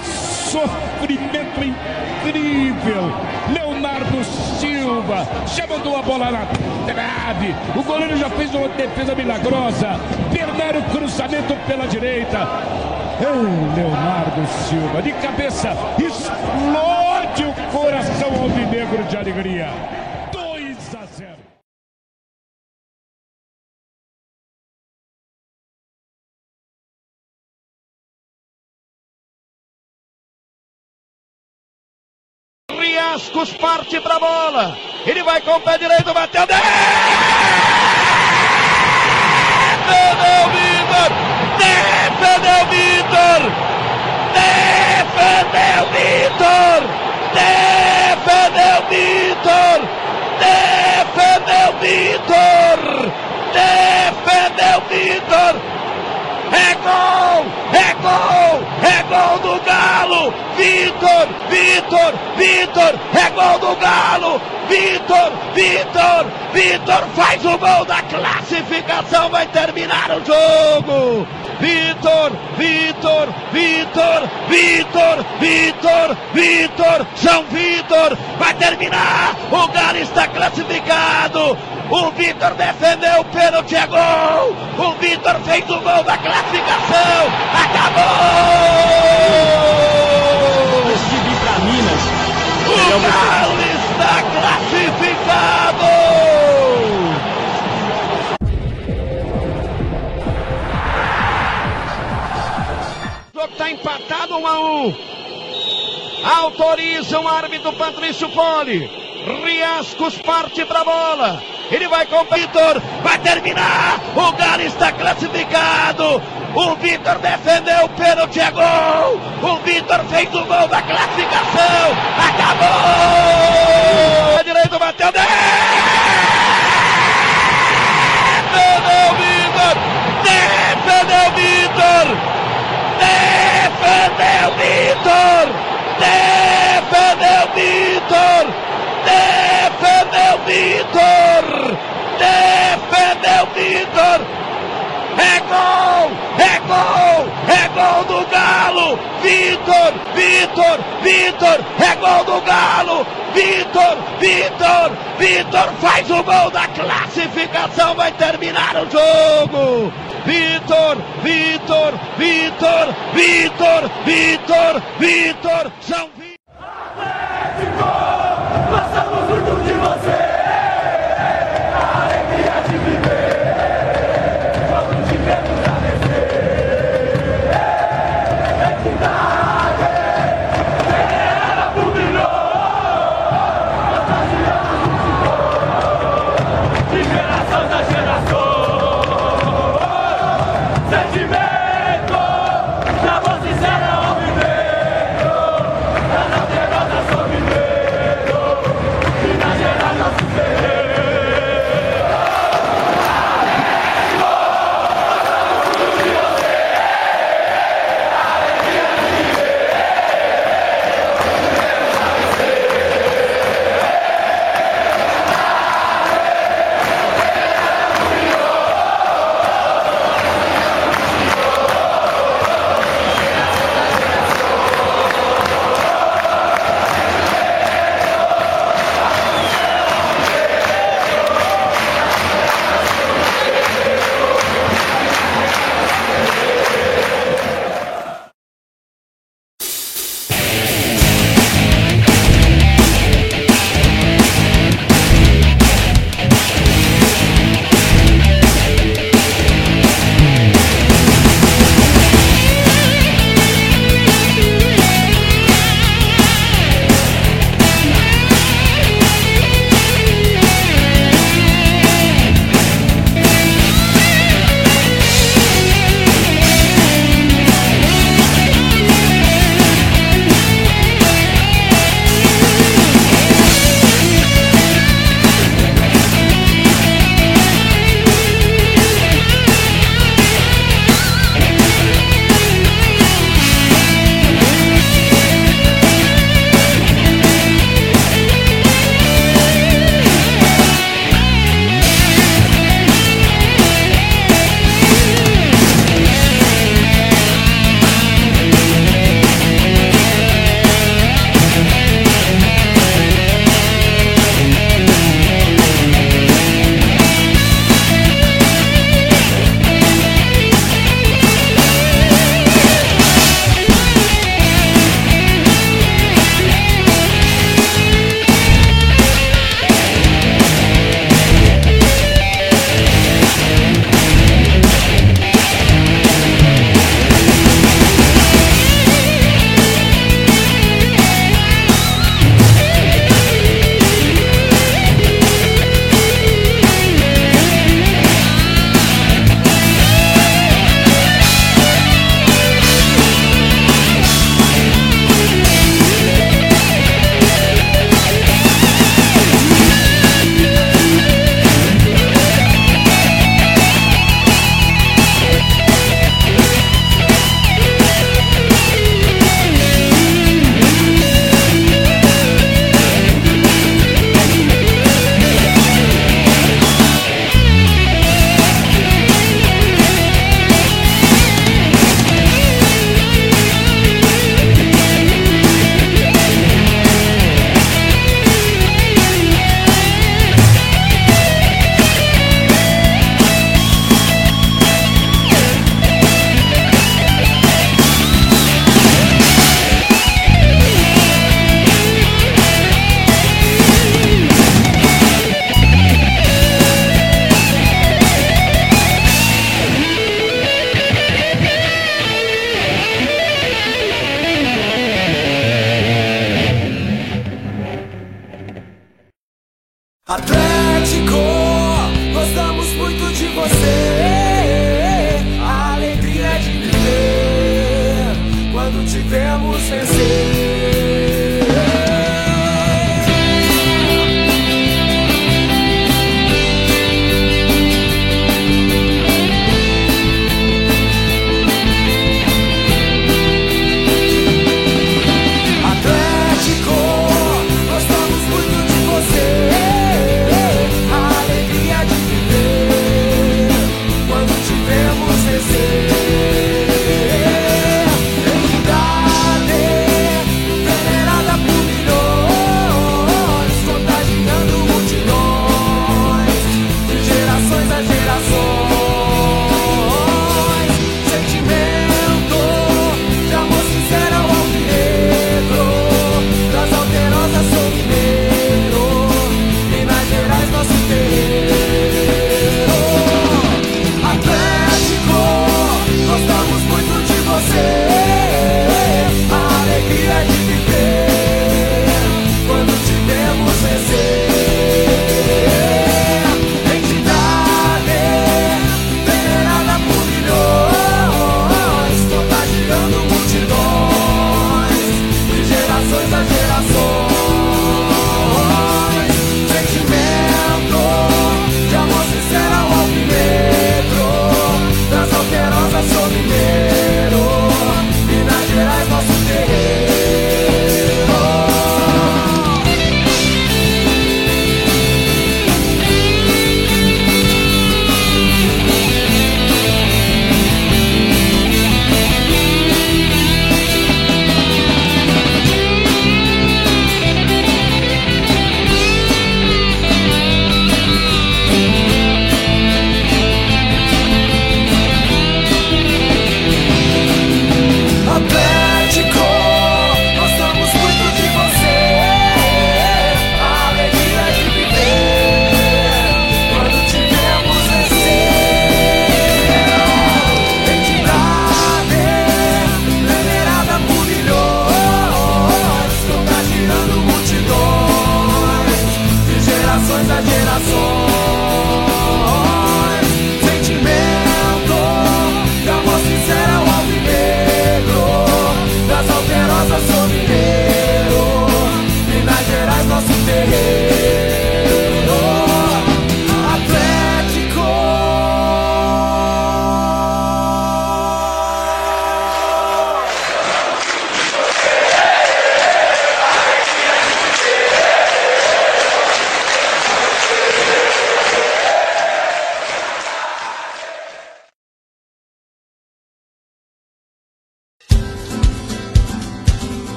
sofrimento incrível! Leonardo Silva já mandou a bola na trave. O goleiro já fez uma defesa milagrosa. Bernardo cruzamento pela direita. Ei, Leonardo Silva, de cabeça, explode o coração alvinegro de alegria. Riascos parte pra bola. Ele vai com o pé direito, bateu. Defendeu Vitor! Defendeu Vitor! Defendeu Vitor! Defendeu Vitor! Defendeu Vitor! Defendeu Vitor! É gol! É gol! Gol do Galo! Vitor! Vitor! Vitor! É gol do Galo! Vitor! Vitor! Vitor faz o gol da classificação! Vai terminar o jogo! Vitor! Vitor! Vitor! Vitor! Vitor! Vitor! São Vitor! Vai terminar! O Galo está classificado! O Vitor defendeu o pênalti, é gol! O Vitor fez o gol da classificação! Acabou! Antes de vir para Minas, o Galo está classificado! O jogo está empatado 1 a 1. Autoriza o árbitro Patrício Poli. Riascos parte para a bola. Ele vai com o Vitor, vai terminar. O Galo está classificado. O Vitor defendeu o pênalti, é gol. O Vitor fez o gol da classificação. Acabou! A direito bateu. Defendeu o Vitor. Defendeu o Vitor. Defendeu o Vitor. Defendeu o Vitor. Defendeu Vitor! Defendeu Vitor! É gol! É gol! É gol do Galo! Vitor! Vitor! Vitor! É gol do Galo! Vitor! Vitor! Vitor faz o gol da classificação! Vai terminar o jogo! Vitor! Vitor! Vitor! Vitor! Vitor! Vitor! São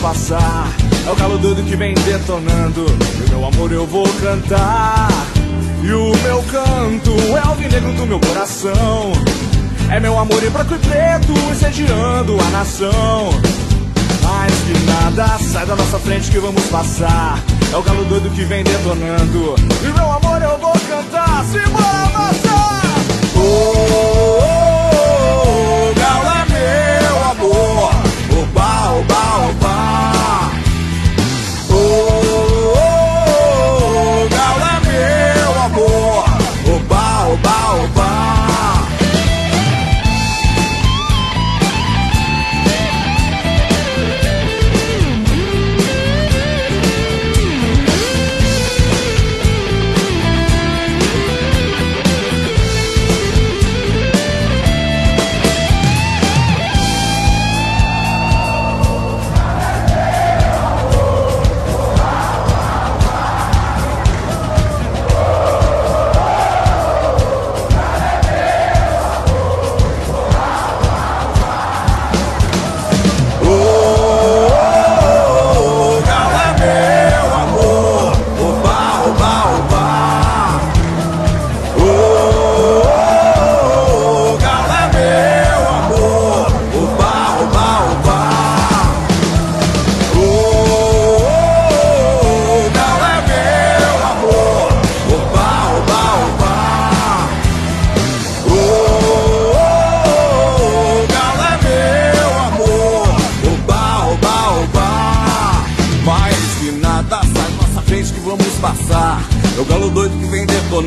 passar. É o calo doido que vem detonando. E meu amor, eu vou cantar. E o meu canto é o vinegro do meu coração. É meu amor em branco e preto, incendiando a nação. Mas que nada sai da nossa frente que vamos passar. É o galo doido que vem detonando. E meu amor, eu vou cantar, se bora passar! Oh.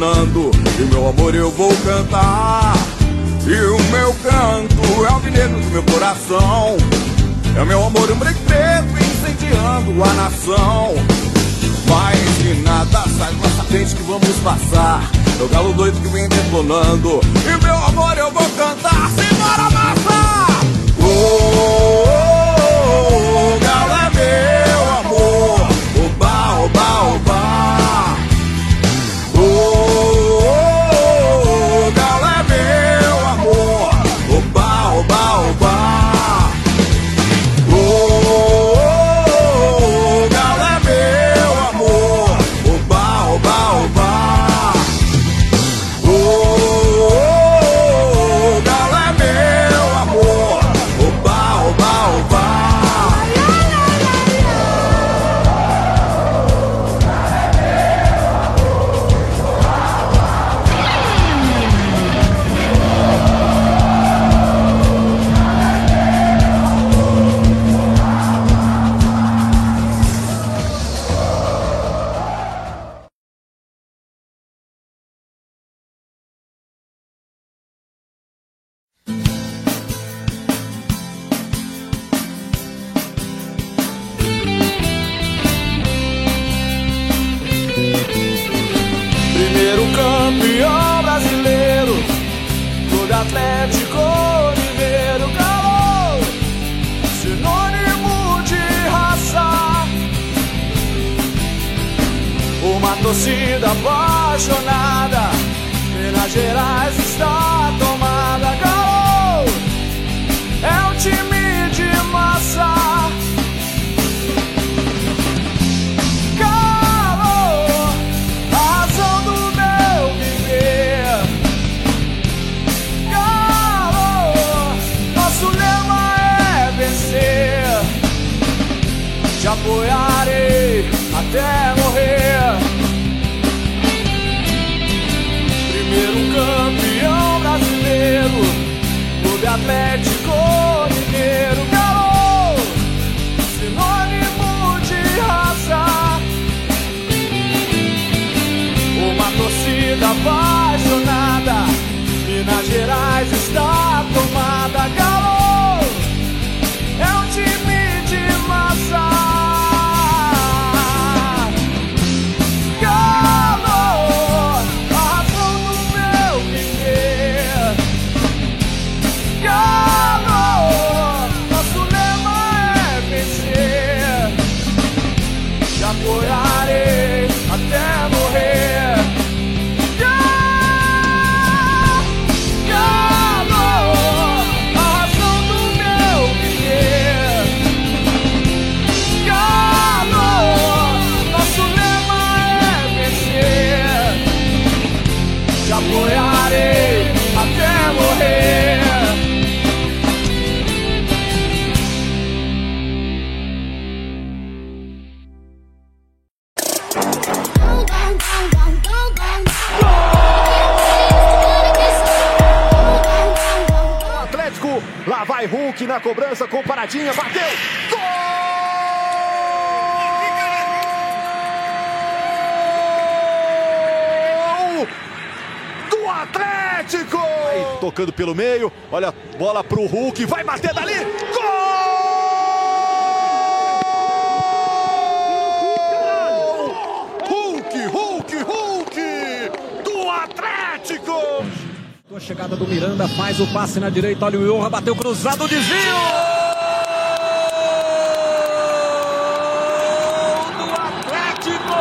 reinando E meu amor eu vou cantar. E o meu canto é o vinegro do meu coração. É o meu amor um break preto incendiando a nação. Mais que nada sai nossa frente que vamos passar. É o galo doido que vem detonando. E meu amor eu vou cantar, simbora massa! Oh! direita, olha o Iorra, bateu cruzado, desvio! Do Atlético!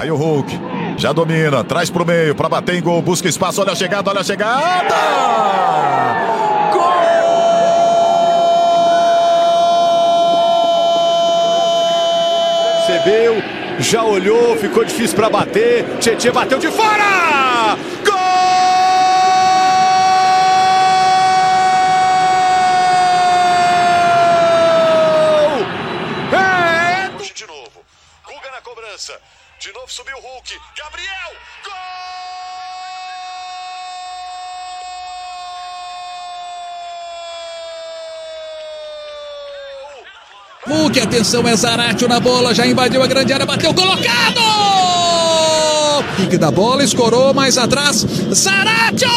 Aí o Hulk já domina, traz pro meio, pra bater em gol, busca espaço, olha a chegada, olha a chegada! recebeu, já olhou, ficou difícil para bater. Tietchan bateu de fora! Atenção, é Zaratio na bola, já invadiu a grande área, bateu colocado! Pique da bola, escorou mais atrás, Zaratio!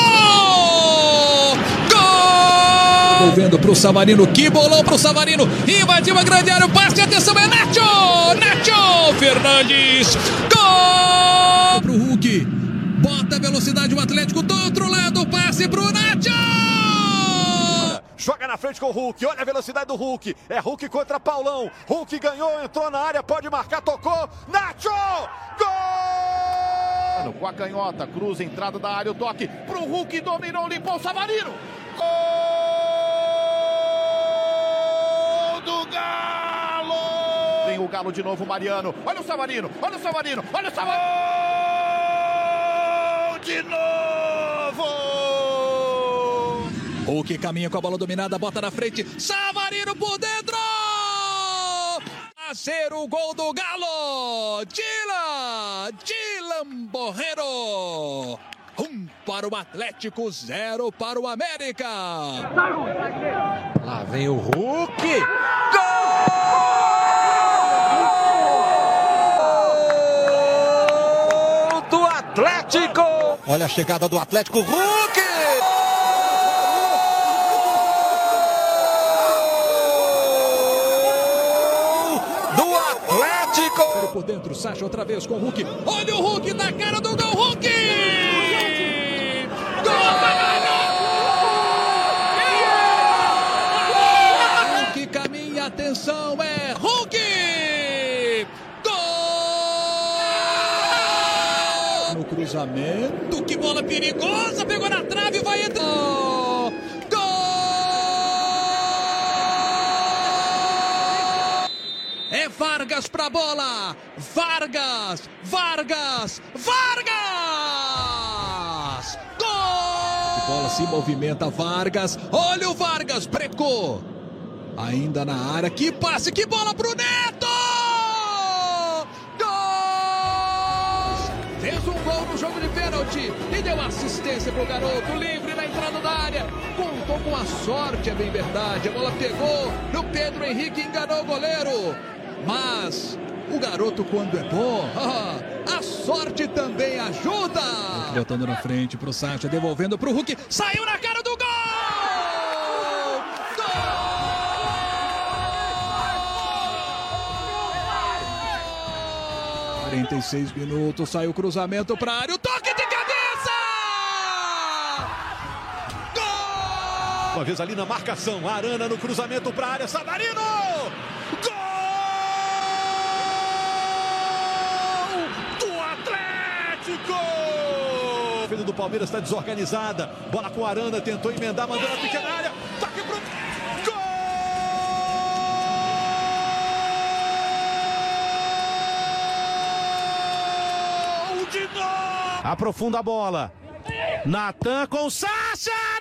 Gol! Volvendo pro Savarino, que bolão pro Savarino, invadiu a grande área, o passe, atenção, é Nacho! Nacho Fernandes, gol! Pro Hulk, bota velocidade o Atlético do outro lado, passe pro Nacho! Joga na frente com o Hulk. Olha a velocidade do Hulk. É Hulk contra Paulão. Hulk ganhou, entrou na área, pode marcar, tocou. Nacho! Gol! Com a canhota, cruza, entrada da área, o toque pro Hulk, dominou, limpou o Savarino. Gol do Galo! Vem o Galo de novo, Mariano. Olha o Savarino, olha o Savarino, olha o Savarino. De novo! Hulk caminha com a bola dominada, bota na frente, Savarino por dentro! A ser o gol do Galo! Dila! Dilan Borrero! Um para o Atlético, zero para o América! Lá vem o Hulk! Gol do Atlético! Olha a chegada do Atlético, Hulk! do Atlético. Por dentro, Sacha outra vez com o Hulk. Olha o Hulk na cara do gol, Hulk! Gol! Hulk caminha, atenção, é Hulk! Gol! No cruzamento, que bola perigosa, pegou na trave, vai entrar. Vargas pra bola. Vargas, Vargas, Vargas! Gol! A bola se movimenta, Vargas. Olha o Vargas, brecou. Ainda na área, que passe, que bola pro Neto! Gol! Fez um gol no jogo de pênalti e deu assistência pro garoto, livre na entrada da área. Contou com a sorte, é bem verdade. A bola pegou no Pedro Henrique, enganou o goleiro. Mas o garoto, quando é bom, a sorte também ajuda. Botando na frente pro Sacha, devolvendo pro Hulk. Saiu na cara do gol! Gol! 46 minutos, saiu o cruzamento pra área, o toque de cabeça! Uma vez ali na marcação, Arana no cruzamento para a área, Savarino! Gol do Atlético! A defesa do Palmeiras está desorganizada. Bola com Arana, tentou emendar, mandou na pequena área. Toque pro Gol de novo! Aprofunda a bola. Natan com Sacha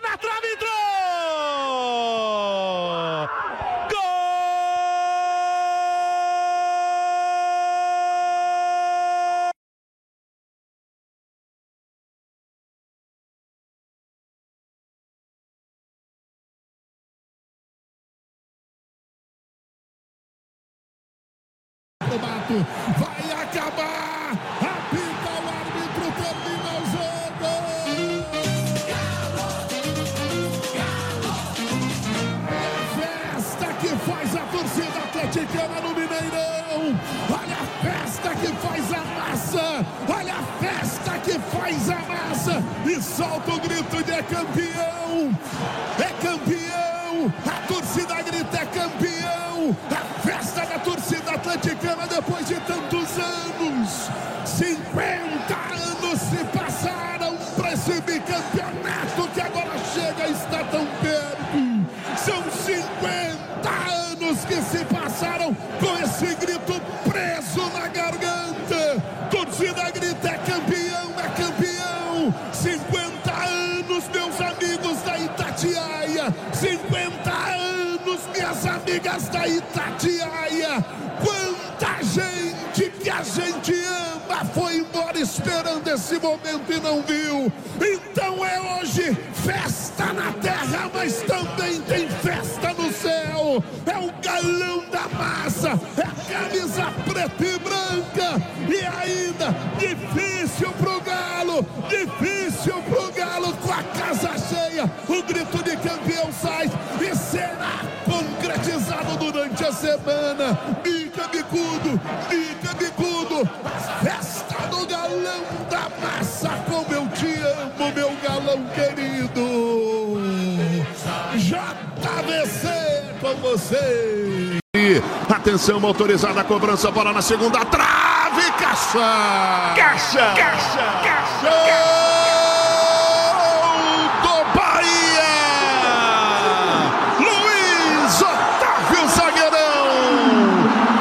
difícil pro Galo, difícil pro Galo com a casa cheia, o grito de campeão sai e será concretizado durante a semana. Bica bicudo, bica bicudo, a festa do galão da massa, como eu te amo, meu galão querido. JVC com você. Atenção, motorizada, cobrança, bola na segunda trave, caixa! Caixa! Caixa! Caixa! do Bahia! Luiz Otávio Zagueirão!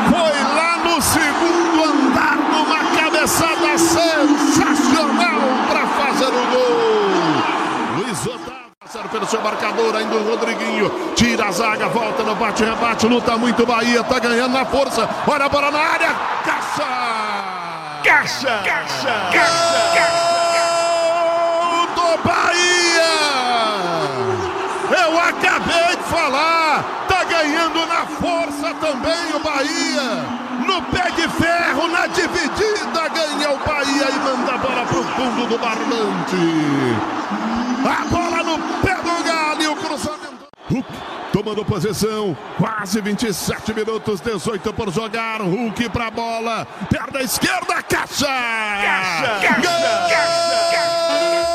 Foi lá no segundo andar numa cabeçada sensacional para fazer o gol! Luiz Otávio. Pelo seu marcador, ainda o Rodriguinho. Tira a zaga, volta no bate-rebate. Luta muito Bahia, tá ganhando na força. Olha a bola na área. Caixa! Caixa! Caixa! Caixa! Gol do Bahia! Eu acabei de falar. Tá ganhando na força também o Bahia. No pé de ferro, na dividida, ganha o Bahia e manda a bola pro fundo do barbante. A bola no pé do Galo e o cruzamento. Tomando posição, quase 27 minutos, 18 por jogar. Hulk pra bola, perna esquerda, caixa! Caixa! Caixa! Gol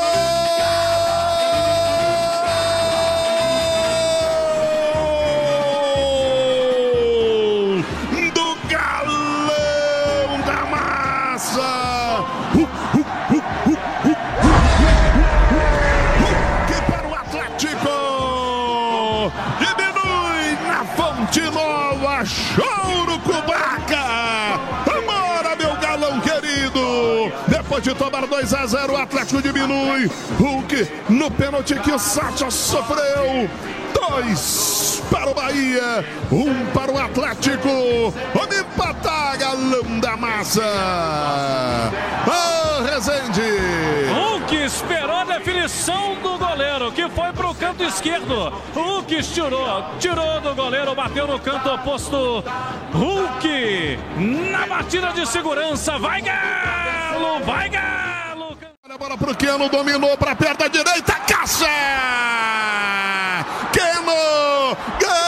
de tomar 2 a 0, o Atlético diminui. Hulk no pênalti que o Sacha sofreu. Dois para o Bahia, um para o Atlético. Vamos empatar, galão da massa. Ô, Rezende! Hulk esperou a definição do goleiro, que foi pro canto esquerdo. Hulk tirou, tirou do goleiro, bateu no canto oposto. Hulk na batida de segurança. Vai Galo, vai Galo! Olha a bola pro Keno, dominou pra perna direita, caixa! Keno! Gol!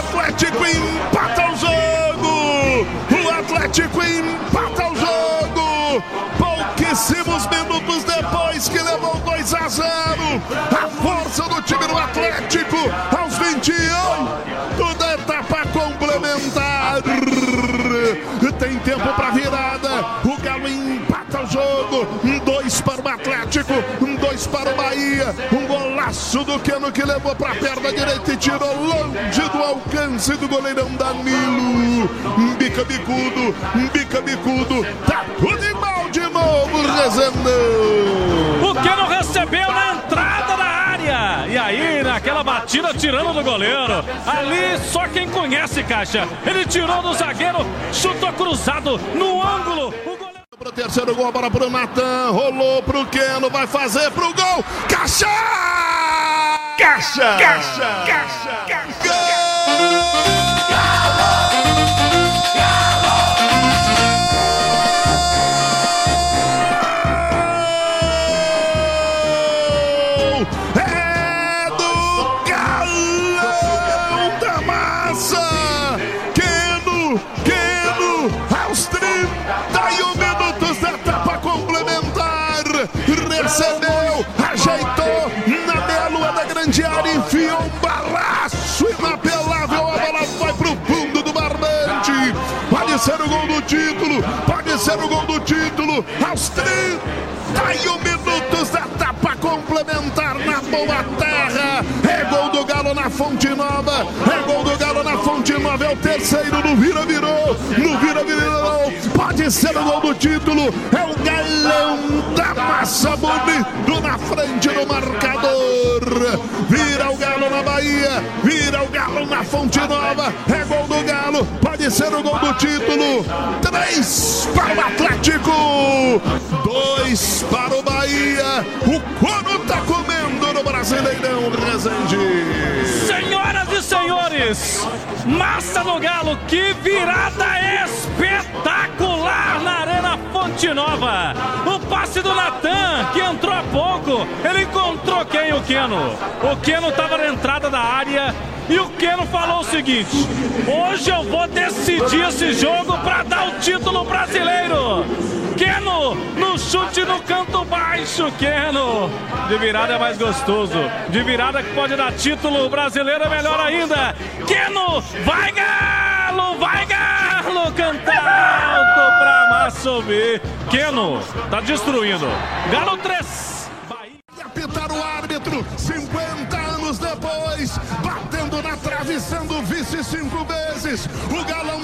Atlético empata o jogo. O Atlético empata 2 a 0. A força do time do Atlético aos 21 da etapa complementar. Tem tempo para virada. O Galo empata o jogo. Um dois para o Atlético, um dois para o Bahia. Um golaço do Keno que levou para a perna direita e tirou longe do alcance do goleirão Danilo. Um bica bicudo, um bica bicudo. Tá tudo Rezendão. O Keno recebeu na entrada da área. E aí, naquela batida, tirando do goleiro. Ali, só quem conhece, Caixa. Ele tirou do zagueiro, chutou cruzado no ângulo. O goleiro... Pro terceiro gol, bola pro Natan, rolou pro Keno, vai fazer pro gol, caixa! Caixa! Caixa! Caixa! É ser o gol do título, pode ser o gol do título, aos 31 minutos da etapa complementar na boa terra. É gol do Galo na Fonte Nova. É gol do Galo na Fonte Nova. É o terceiro no vira virou. No vira virou. Pode ser o gol do título. É o galão da massa bonito na frente do marcador. Vira o Galo na Bahia. Vira o Galo na Fonte Nova. É gol do Galo. Pode ser o gol do título. Três para o Atlético. Dois para o Bahia. O Cono tá comendo no Brasileirão, Rezende. Senhoras e senhores, massa do Galo, que virada espetacular na Arena Fonte Nova. O passe do Natan, que entrou há pouco, ele encontrou quem? O Keno. O Keno estava na entrada da área e o Keno falou o seguinte: hoje eu vou decidir esse jogo para dar o título brasileiro. Keno, no chute no canto baixo, Keno. De virada é mais gostoso. De virada que pode dar título brasileiro é melhor ainda. Keno, vai Galo, vai Galo, canta alto pra massa ouvir. Keno, tá destruindo. Galo 3. E apitar o árbitro, 50 anos depois, batendo na trave, sendo vice cinco vezes. O galão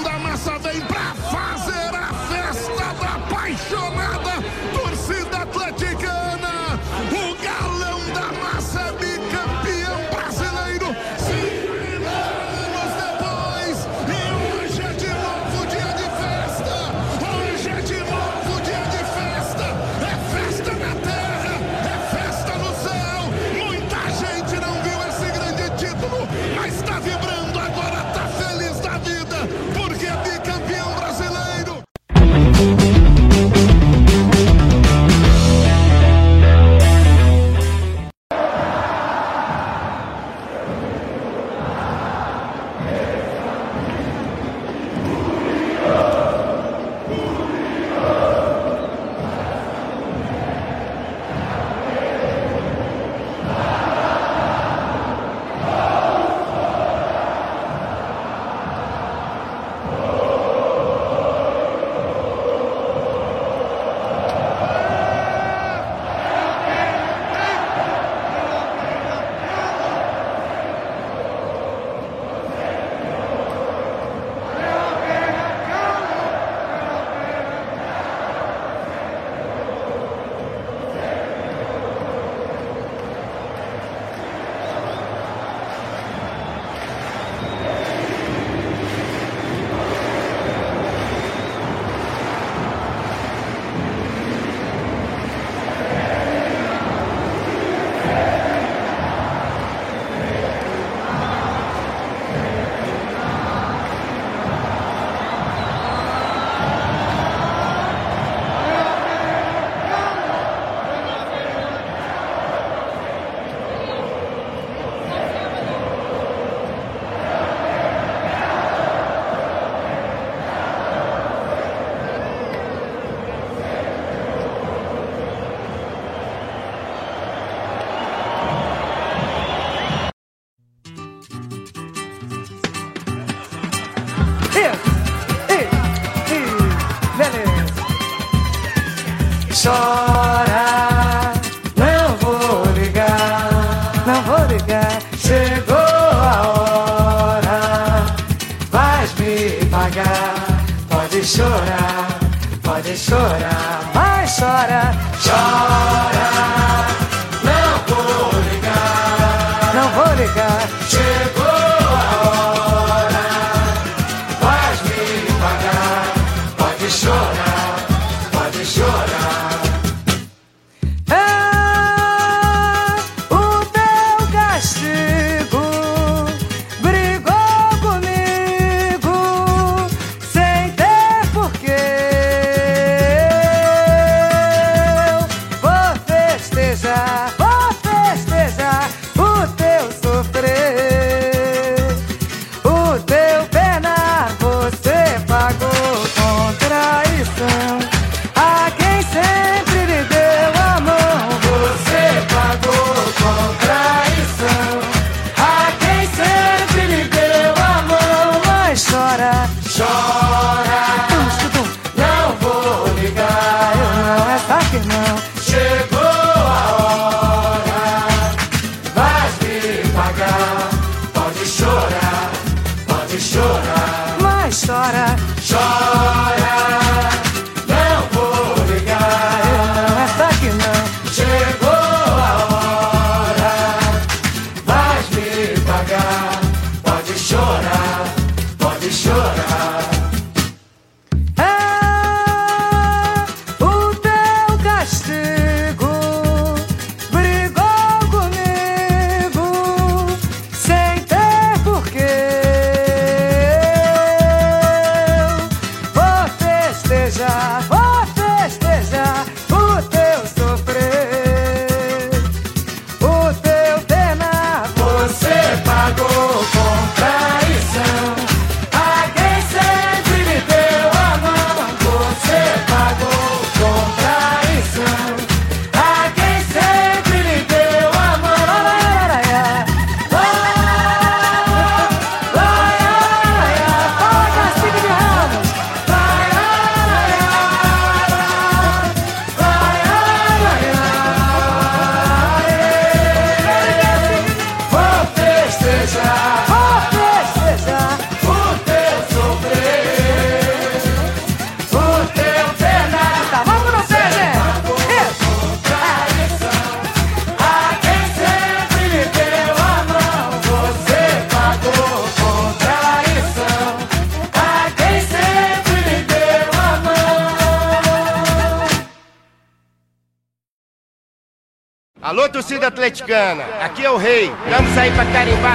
Aqui é o rei. Vamos sair pra carimbar.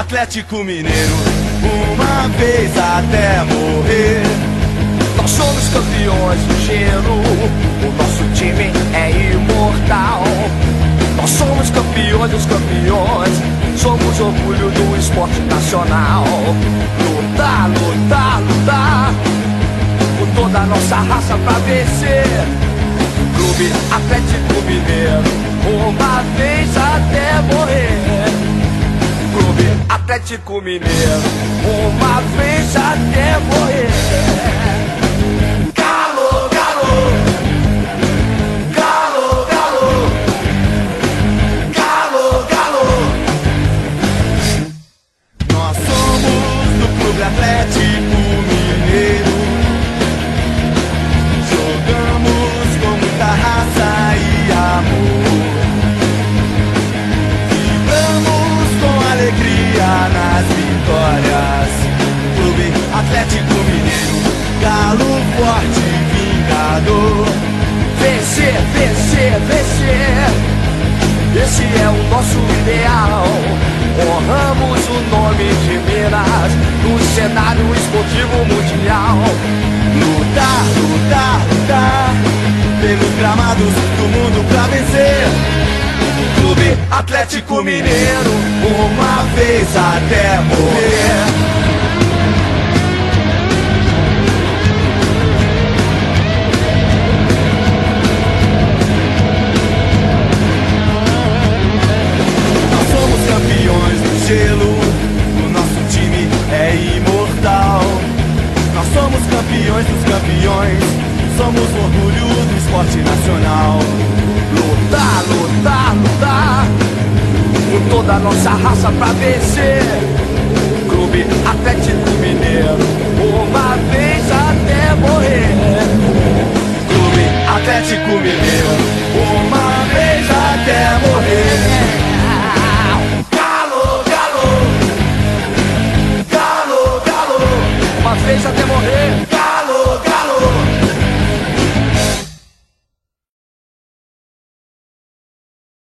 Atlético Mineiro, uma vez até morrer. Nós somos campeões do gelo, o nosso time é imortal. Nós somos campeões dos campeões, somos orgulho do esporte nacional. Lutar, lutar, lutar, com toda a nossa raça pra vencer. Clube Atlético Mineiro, uma vez até morrer. Atlético Mineiro, uma vez até morrer. mineiro, uma vez até morrer. pra vencer.